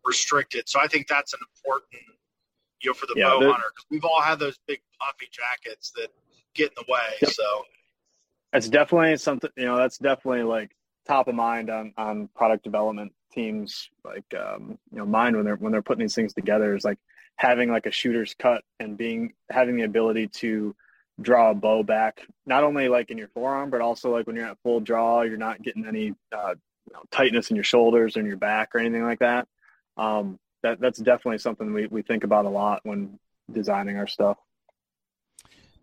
[SPEAKER 2] restricted. So I think that's an important, you know, for the
[SPEAKER 3] Yeah,
[SPEAKER 2] bow hunter because we've all had those big puffy jackets that get in the way.
[SPEAKER 3] Yep.
[SPEAKER 2] So
[SPEAKER 3] That's definitely something you know. That's definitely like top of mind on on product development teams. Like um, you know, mine when they're when they're putting these things together is like having like a shooter's cut and being having the ability to draw a bow back not only like in your forearm but also like when you're at full draw you're not getting any uh, you know, tightness in your shoulders or in your back or anything like that um, that that's definitely something we, we think about a lot when designing our stuff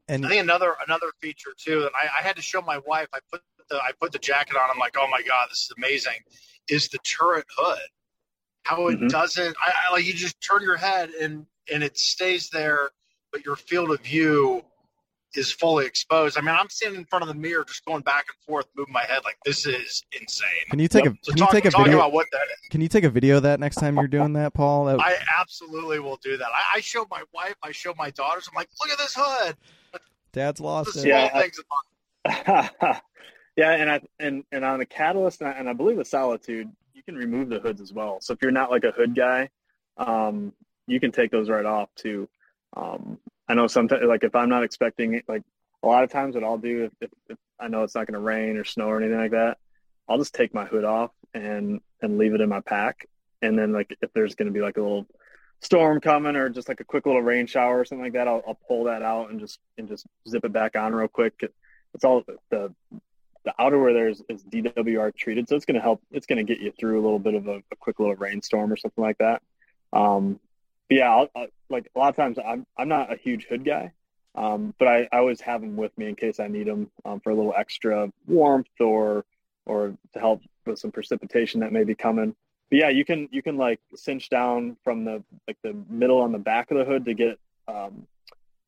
[SPEAKER 1] and
[SPEAKER 2] I think another another feature too, and I, I had to show my wife. I put the I put the jacket on. I'm like, oh my god, this is amazing. Is the turret hood? How it
[SPEAKER 3] Mhm.
[SPEAKER 2] doesn't? I, I like you just turn your head and and it stays there, but your field of view is fully exposed. I mean, I'm standing in front of the mirror, just going back and forth, moving my head like this is insane.
[SPEAKER 1] can you take
[SPEAKER 3] Yep.
[SPEAKER 1] a
[SPEAKER 2] So
[SPEAKER 1] can
[SPEAKER 2] talk,
[SPEAKER 1] you take a video?
[SPEAKER 2] about what that is.
[SPEAKER 1] Can you take a video of that next time you're doing that, Paul? That-
[SPEAKER 2] I absolutely will do that. I, I show my wife, I show my daughters. I'm like, look at this hood.
[SPEAKER 1] Dad's lost it.
[SPEAKER 3] Yeah, I-
[SPEAKER 2] things.
[SPEAKER 3] yeah, and I and and on the catalyst and I, and I believe the solitude, you can remove the hoods as well. So if you're not like a hood guy, um, you can take those right off too. Um, I know sometimes, like if I'm not expecting it, like a lot of times, what I'll do if, if, if I know it's not going to rain or snow or anything like that, I'll just take my hood off and and leave it in my pack. And then like if there's going to be like a little storm coming or just like a quick little rain shower or something like that, I'll, I'll pull that out and just and just zip it back on real quick. It's all the the outerwear there is, is DWR treated, so it's going to help. It's going to get you through a little bit of a, a quick little rainstorm or something like that. Um, but yeah, I'll, I, like a lot of times I'm I'm not a huge hood guy, um, but I, I always have them with me in case I need them um, for a little extra warmth or or to help with some precipitation that may be coming. But yeah, you can you can like cinch down from the like the middle on the back of the hood to get um,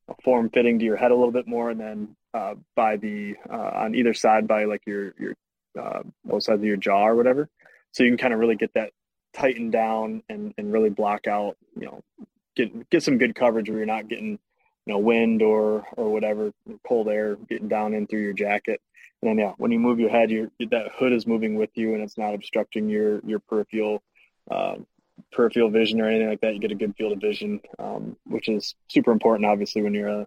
[SPEAKER 3] a form fitting to your head a little bit more, and then uh, by the uh, on either side by like your your uh, both sides of your jaw or whatever, so you can kind of really get that tightened down and and really block out you know get get some good coverage where you're not getting you know wind or or whatever cold air getting down in through your jacket. And then yeah, when you move your head, your that hood is moving with you, and it's not obstructing your your peripheral uh, peripheral vision or anything like that. You get a good field of vision, um, which is super important, obviously, when you're uh,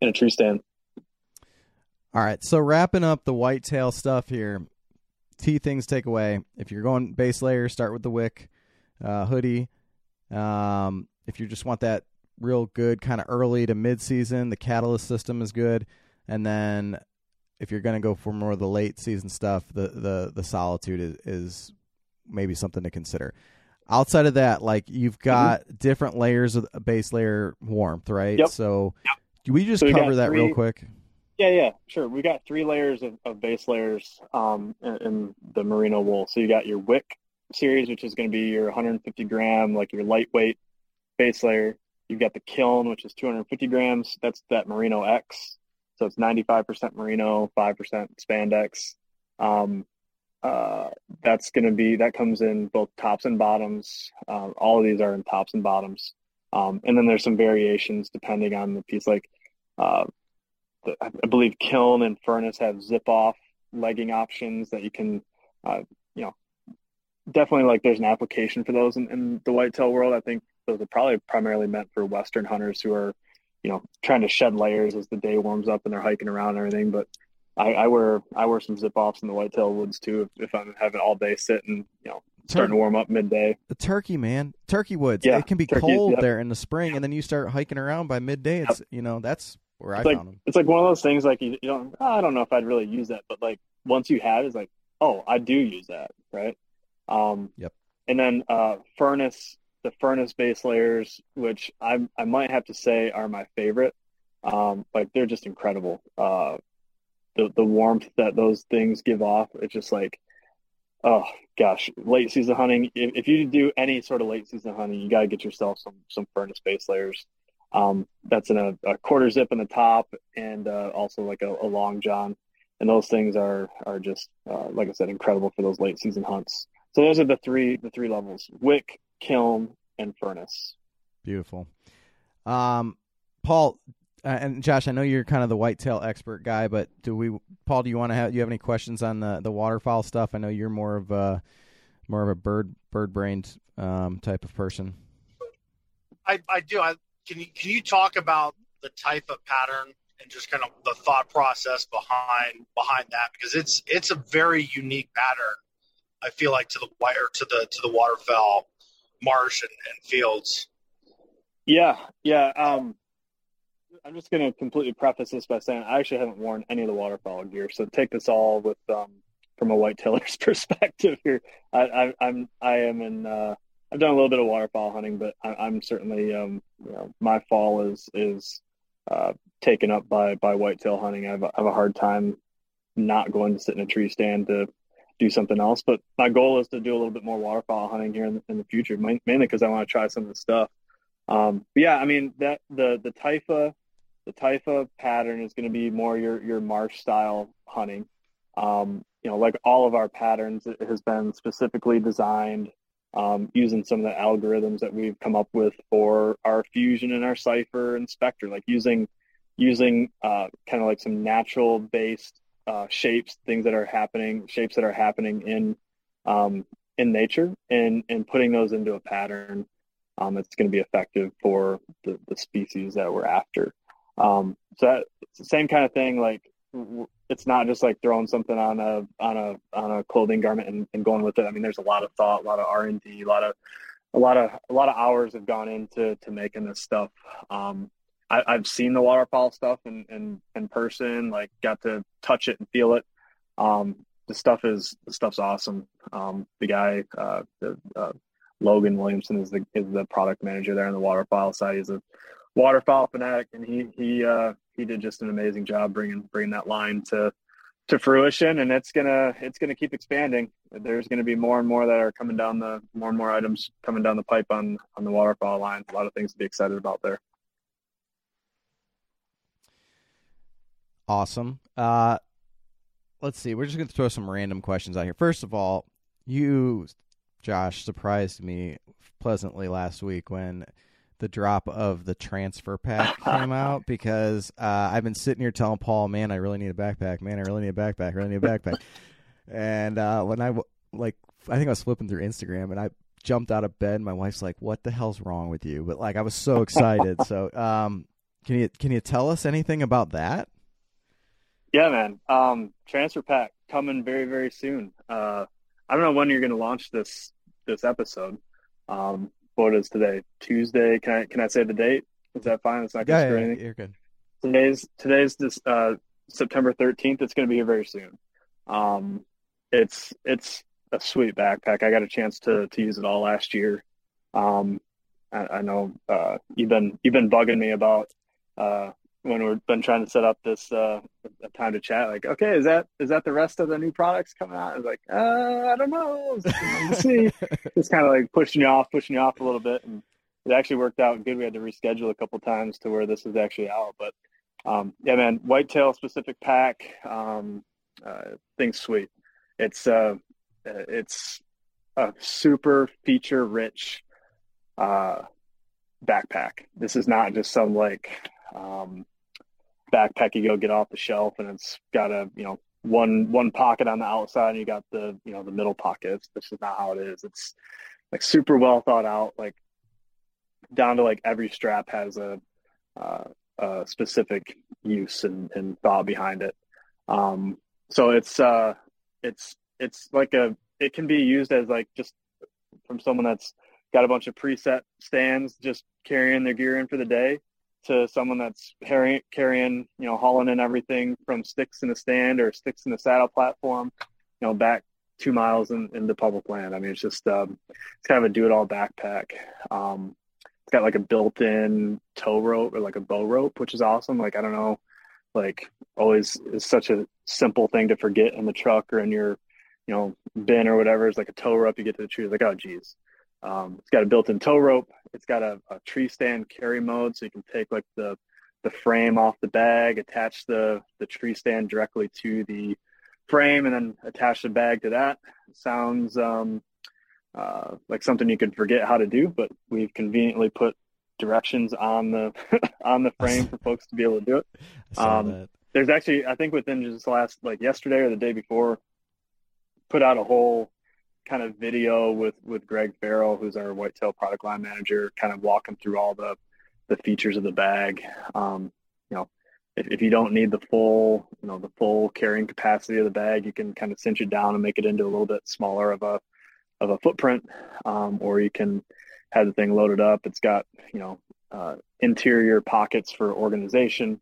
[SPEAKER 3] in a tree stand.
[SPEAKER 1] All right, so wrapping up the whitetail stuff here. Key things take away. If you're going base layer, start with the wick uh, hoodie. Um, if you just want that real good kind of early to mid season, the catalyst system is good. And then if you're going to go for more of the late season stuff, the the the solitude is, is maybe something to consider. Outside of that, like you've got different layers of base layer warmth, right?
[SPEAKER 3] Yep.
[SPEAKER 1] So do we just
[SPEAKER 3] So
[SPEAKER 1] cover that real quick?
[SPEAKER 3] Yeah, yeah, sure. We got three layers of, of base layers um, in, in the merino wool. So you got your wick series, which is going to be your 150 gram, like your lightweight base layer. You've got the kiln, which is 250 grams. That's that merino X. So it's 95% merino, 5% spandex. Um, uh, that's going to be that comes in both tops and bottoms. Uh, all of these are in tops and bottoms, um, and then there's some variations depending on the piece. Like uh, the, I believe Kiln and Furnace have zip off legging options that you can, uh, you know, definitely like there's an application for those in, in the whitetail world. I think those are probably primarily meant for Western hunters who are, you know, trying to shed layers as the day warms up and they're hiking around and everything. But I, I wear I wear some zip offs in the whitetail woods too if, if I'm having all day sitting, you know, starting to warm up midday.
[SPEAKER 1] The turkey, man, turkey woods. Yeah, it can be cold yep. there in the spring, and then you start hiking around by midday. It's yep. you know that's where
[SPEAKER 3] it's
[SPEAKER 1] I
[SPEAKER 3] like,
[SPEAKER 1] found them.
[SPEAKER 3] It's like one of those things like you, you don't. Oh, I don't know if I'd really use that, but like once you have, it, it's like oh, I do use that, right? Um,
[SPEAKER 1] yep.
[SPEAKER 3] And then uh, furnace, the furnace base layers, which I I might have to say are my favorite. Um, like they're just incredible. Uh, the the warmth that those things give off. It's just like, oh gosh, late season hunting. If, if you do any sort of late season hunting, you got to get yourself some some furnace base layers. Um, that's in a, a, quarter zip in the top and uh, also like a, a, long john. And those things are are just uh, like I said, incredible for those late season hunts. So those are the three the three levels: wick, kiln, and furnace.
[SPEAKER 1] Beautiful. Um, Paul, uh, and Josh, I know you're kind of the whitetail expert guy, but do we, Paul? Do you want to have? Do you have any questions on the the waterfowl stuff? I know you're more of a more of a bird bird brained um, type of person.
[SPEAKER 4] I, I do. I can you can you talk about the type of pattern and just kind of the thought process behind behind that because it's it's a very unique pattern. I feel like to the wire to the to the waterfowl marsh and, and fields.
[SPEAKER 3] Yeah, yeah. Um, I'm just going to completely preface this by saying I actually haven't worn any of the waterfowl gear, so take this all with um, from a whitetailer's perspective here. I, I, I'm I am in. Uh, I've done a little bit of waterfowl hunting, but I, am certainly um, you know, my fall is is uh, taken up by by whitetail hunting. I have, a, I have a hard time not going to sit in a tree stand to do something else. But my goal is to do a little bit more waterfowl hunting here in the, in the future, mainly because I want to try some of the stuff. Um, but yeah, I mean that the the Typha the Typha pattern is going to be more your your marsh style hunting. Um, you know, like all of our patterns, it has been specifically designed um, using some of the algorithms that we've come up with for our fusion and our cipher and Specter, like using using uh, kind of like some natural based uh, shapes, things that are happening, shapes that are happening in um, in nature, and and putting those into a pattern um, that's going to be effective for the, the species that we're after. Um, so that, it's the same kind of thing. Like it's not just like throwing something on a on a on a clothing garment and, and going with it. I mean, there's a lot of thought, a lot of R and D, a lot of a lot of a lot of hours have gone into to making this stuff. Um, I, have seen the waterfowl stuff in, in in person, like got to touch it and feel it. Um, the stuff is the stuff's awesome. Um, the guy, uh, the, uh, Logan Williamson is the is the product manager there on the waterfowl side. He's a waterfowl fanatic, and he he uh, he did just an amazing job bringing bringing that line to to fruition, and it's gonna it's gonna keep expanding. There's gonna be more and more that are coming down the more and more items coming down the pipe on on the waterfowl line. A lot of things to be excited about there.
[SPEAKER 1] Awesome. Uh, let's see. We're just gonna throw some random questions out here. First of all, you, Josh, surprised me pleasantly last week when the drop of the transfer pack came out because uh, I've been sitting here telling Paul, man, I really need a backpack. Man, I really need a backpack. I really need a backpack. and uh, when I like, I think I was flipping through Instagram and I jumped out of bed. My wife's like, "What the hell's wrong with you?" But like, I was so excited. so, um, can you can you tell us anything about that?
[SPEAKER 3] Yeah, man. Um, transfer pack coming very very soon. Uh, I don't know when you're going to launch this this episode. Um, what is today? Tuesday. Can I can I say the date? Is that fine? It's not
[SPEAKER 1] going to yeah, anything. You're good.
[SPEAKER 3] Today's today's this uh, September thirteenth. It's going to be here very soon. Um, it's it's a sweet backpack. I got a chance to to use it all last year. Um, I, I know uh, you've been you've been bugging me about uh, when we've been trying to set up this uh, time to chat. Like, okay, is that is that the rest of the new products coming out? I was like, uh, I don't know. Let's see. Just kind of like pushing you off, pushing you off a little bit, and it actually worked out good. We had to reschedule a couple times to where this is actually out, but Um, yeah, man, whitetail specific pack. Um, uh, thing's sweet. It's uh, it's a super feature rich uh, backpack. This is not just some like um, backpack you go get off the shelf and it's got a you know one one pocket on the outside and you got the you know the middle pockets. This is not how it is. It's like super well thought out. Like down to like every strap has a, uh, a specific use and, and thought behind it. Um, so it's uh, it's it's like a it can be used as like just from someone that's got a bunch of preset stands just carrying their gear in for the day to someone that's carrying, you know hauling in everything from sticks in the stand or sticks in the saddle platform you know back two miles in, the public land. I mean it's just um, it's kind of a do-it-all backpack. Um, it's got like a built-in tow rope or like a bow rope which is awesome. Like i don't know like always is such a simple thing to forget in the truck or in your you know bin or whatever. It's like a tow rope you get to the tree like oh geez um, it's got a built-in tow rope. It's got a, a, tree stand carry mode so you can take like the the frame off the bag attach the the tree stand directly to the frame and then attach the bag to that. Sounds um, uh, like something you could forget how to do but we've conveniently put directions on the on the frame for folks to be able to do it. Um, there's actually i think within just last like yesterday or the day before put out a whole kind of video with with Greg Farrell, who's our whitetail product line manager, kind of walking through all the the features of the bag. Um, you know, if, if you don't need the full, you know, the full carrying capacity of the bag, you can kind of cinch it down and make it into a little bit smaller of a of a footprint, um, or you can have the thing loaded up. It's got you know uh, interior pockets for organization.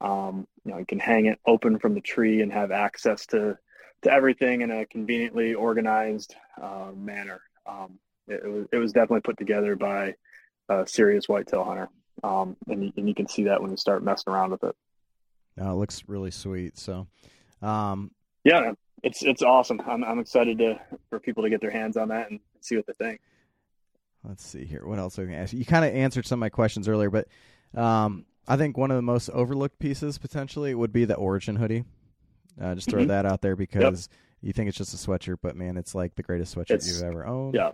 [SPEAKER 3] Um, you know, you can hang it open from the tree and have access to to everything in a conveniently organized uh, manner. Um, it, it, was it was definitely put together by a serious whitetail hunter, um, and, you, and you can see that when you start messing around with it.
[SPEAKER 1] No, it looks really sweet. So, um,
[SPEAKER 3] yeah, it's it's awesome. I'm I'm excited to for people to get their hands on that and see what they think.
[SPEAKER 1] Let's see here. What else are we gonna ask you? You kind of answered some of my questions earlier, but um, I think one of the most overlooked pieces potentially would be the Origin hoodie. Uh, just throw mm-hmm. that out there because yep. you think it's just a sweatshirt, but man, it's like the greatest sweatshirt it's, you've ever owned.
[SPEAKER 3] Yeah,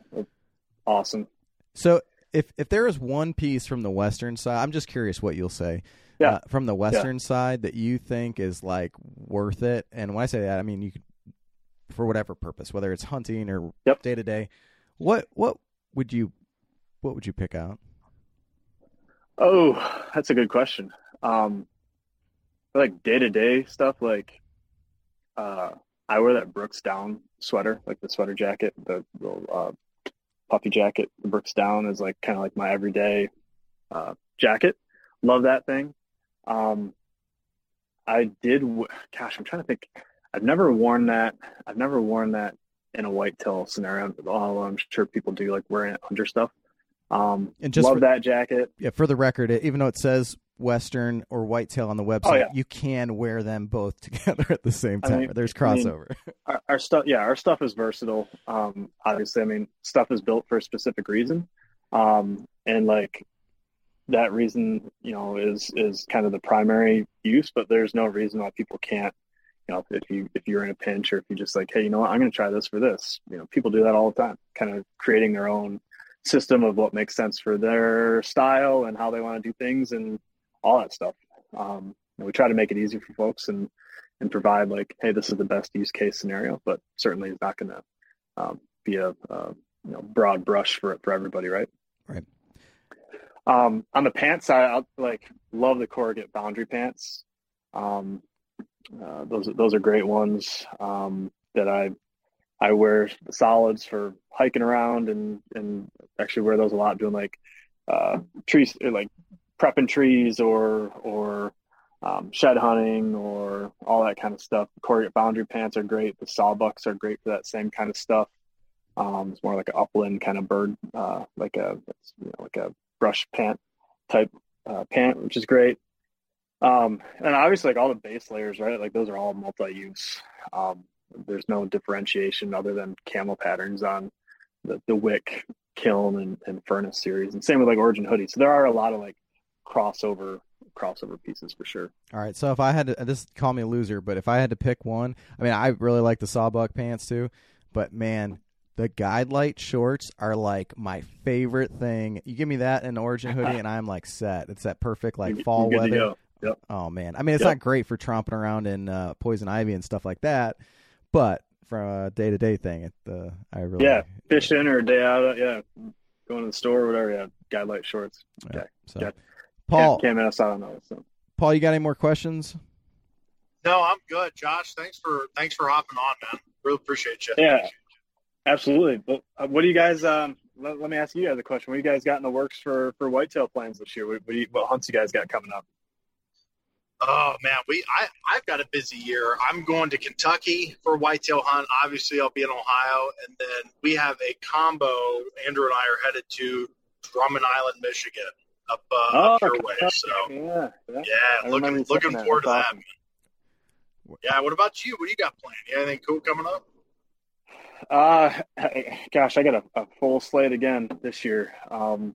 [SPEAKER 3] awesome.
[SPEAKER 1] So if if there is one piece from the western side, I'm just curious what you'll say. Yeah. Uh, from the western yeah. side that you think is like worth it, and when I say that, I mean you could for whatever purpose, whether it's hunting or day to day. What what would you what would you pick out?
[SPEAKER 3] Oh, that's a good question. Um, like day to day stuff, like uh, I wear that Brooks Down sweater, like the sweater jacket, the little uh, puffy jacket. The Brooks Down is like kind of like my everyday uh, jacket. Love that thing. Um, I did. Gosh, I'm trying to think. I've never worn that. I've never worn that in a whitetail scenario. Although I'm sure people do like wearing it under stuff. Um, and just love for, that jacket.
[SPEAKER 1] Yeah, for the record, even though it says Western or Whitetail on the website, oh, yeah. you can wear them both together at the same time. I mean, There's crossover. I
[SPEAKER 3] mean, our, our, stuff, yeah, our stuff is versatile. Um, obviously, I mean, stuff is built for a specific reason, um, and like that reason, you know, is is kind of the primary use. But there's no reason why people can't, you know, if you if you're in a pinch or if you just like, hey, you know what, I'm going to try this for this. You know, people do that all the time, kind of creating their own system of what makes sense for their style and how they want to do things and all that stuff. Um, we try to make it easy for folks and and provide like, hey, this is the best use case scenario, but certainly it's not going to um, be a, a, you know broad brush for for everybody, right?
[SPEAKER 1] Right.
[SPEAKER 3] Um, on the pants side, I like love the Corrugate boundary pants. Um, uh, those those are great ones um, that I I wear the solids for hiking around and and actually wear those a lot doing like uh, trees like prepping trees or or um, shed hunting or all that kind of stuff. The Corrugate boundary pants are great. The sawbucks are great for that same kind of stuff. Um, it's more like an upland kind of bird, uh, like a you know, like a brush pant type uh, pant, which is great. Um, and obviously, like all the base layers, right? Like those are all multi-use. Um, there's no differentiation other than camo patterns on the, the wick, kiln, and, and furnace series, and same with like Origin hoodie. So there are a lot of like crossover crossover pieces for sure.
[SPEAKER 1] All right, so if I had to, this call me a loser, but if I had to pick one, I mean, I really like the sawbuck pants too, but man, the guide light shorts are like my favorite thing. You give me that and an origin hoodie, and I'm like set. It's that perfect like fall weather.
[SPEAKER 3] Yep.
[SPEAKER 1] Oh man, I mean, it's
[SPEAKER 3] Yep.
[SPEAKER 1] not great for tromping around in uh, poison ivy and stuff like that, but for a day to day thing, it uh, I really
[SPEAKER 3] Yeah, fishing or day out. Yeah, going to the store or whatever. Yeah, guide light shorts.
[SPEAKER 1] Yeah,
[SPEAKER 3] Okay.
[SPEAKER 1] So. Paul,
[SPEAKER 3] can't, can't miss out on those. So.
[SPEAKER 1] Paul, you got any more questions?
[SPEAKER 4] No, I'm good, Josh. Thanks for thanks for hopping on, man. Really appreciate you.
[SPEAKER 3] Yeah, absolutely. But uh, what do you guys? Um, let, let me ask you guys a question. What do you guys got in the works for for whitetail plans this year? What, what, do you, what hunts you guys got coming up?
[SPEAKER 4] Oh man, we I I've got a busy year. I'm going to Kentucky for a whitetail hunt. Obviously, I'll be in Ohio, and then we have a combo. Andrew and I are headed to Drummond Island, Michigan, up uh, up your way. So
[SPEAKER 3] yeah, yeah.
[SPEAKER 4] yeah, looking looking
[SPEAKER 3] saying that.
[SPEAKER 4] forward to that. Yeah, what about you? What do you got planned? You anything cool coming up?
[SPEAKER 3] Uh, gosh, I got a, a full slate again this year. Um,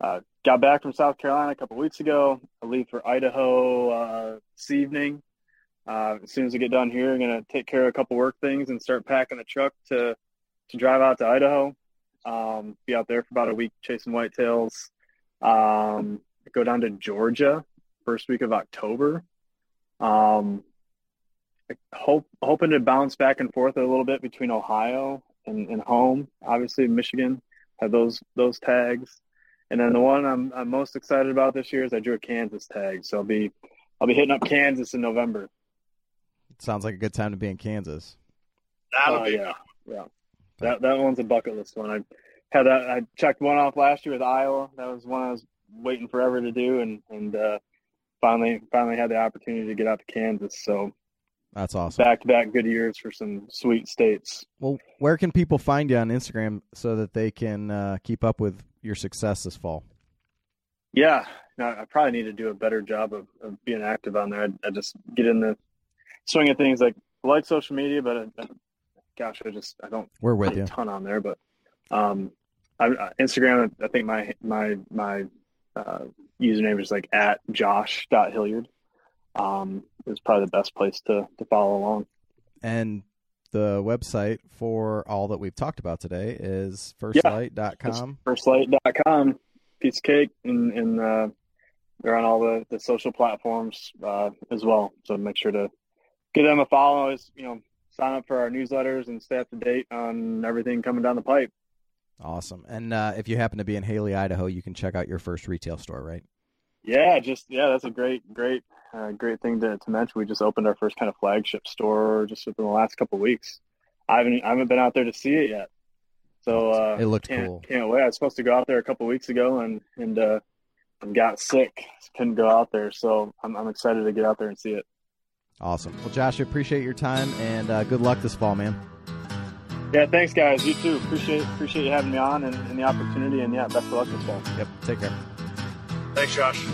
[SPEAKER 3] uh, got back from South Carolina a couple weeks ago. I leave for Idaho uh, this evening. Uh, as soon as I get done here, I'm gonna take care of a couple work things and start packing the truck to to drive out to Idaho. Um, be out there for about a week chasing whitetails. Um, go down to Georgia first week of October. Um, hope hoping to bounce back and forth a little bit between Ohio and, and home. Obviously, Michigan have those those tags, and then the one I'm I'm most excited about this year is I drew a Kansas tag, so I'll be I'll be hitting up Kansas in November.
[SPEAKER 1] Sounds like a good time to be in Kansas.
[SPEAKER 4] That'll
[SPEAKER 3] Oh,
[SPEAKER 4] be
[SPEAKER 3] yeah, yeah. That that one's a bucket list one. I had that. I checked one off last year with Iowa. That was one I was waiting forever to do, and and uh, finally finally had the opportunity to get out to Kansas. So
[SPEAKER 1] That's awesome.
[SPEAKER 3] back to back good years for some sweet states.
[SPEAKER 1] Well, where can people find you on Instagram so that they can uh, keep up with your success this fall?
[SPEAKER 3] Yeah, no, I probably need to do a better job of, of being active on there. I, I just get in the swing of things like I like social media, but I, I, gosh, I just I don't
[SPEAKER 1] We're with you.
[SPEAKER 3] a ton on there. But um, I, Instagram, I think my my my uh, username is like at josh.hilliard. Um, is probably the best place to to follow along.
[SPEAKER 1] And the website for all that we've talked about today is firstlite.com.
[SPEAKER 3] Firstlite.com, piece of cake, and, and uh, they're on all the, the social platforms uh, as well. So make sure to give them a follow. Is you know sign up for our newsletters and stay up to date on everything coming down the pipe.
[SPEAKER 1] Awesome. And uh, if you happen to be in Hailey, Idaho, you can check out your first retail store, right?
[SPEAKER 3] Yeah, just yeah, that's a great, great, uh, great thing to, to mention. We just opened our first kind of flagship store just within the last couple of weeks. I haven't I haven't been out there to see it yet, so uh,
[SPEAKER 1] It looked
[SPEAKER 3] can't,
[SPEAKER 1] cool.
[SPEAKER 3] Can't wait. I was supposed to go out there a couple of weeks ago and and uh, and got sick, couldn't go out there. So I'm I'm excited to get out there and see it.
[SPEAKER 1] Awesome. Well, Josh, I appreciate your time and uh, good luck this fall, man.
[SPEAKER 3] Yeah, thanks guys. You too. Appreciate appreciate you having me on and, and the opportunity. And yeah, best of luck this fall.
[SPEAKER 1] Yep. Take care.
[SPEAKER 4] Thanks, Josh.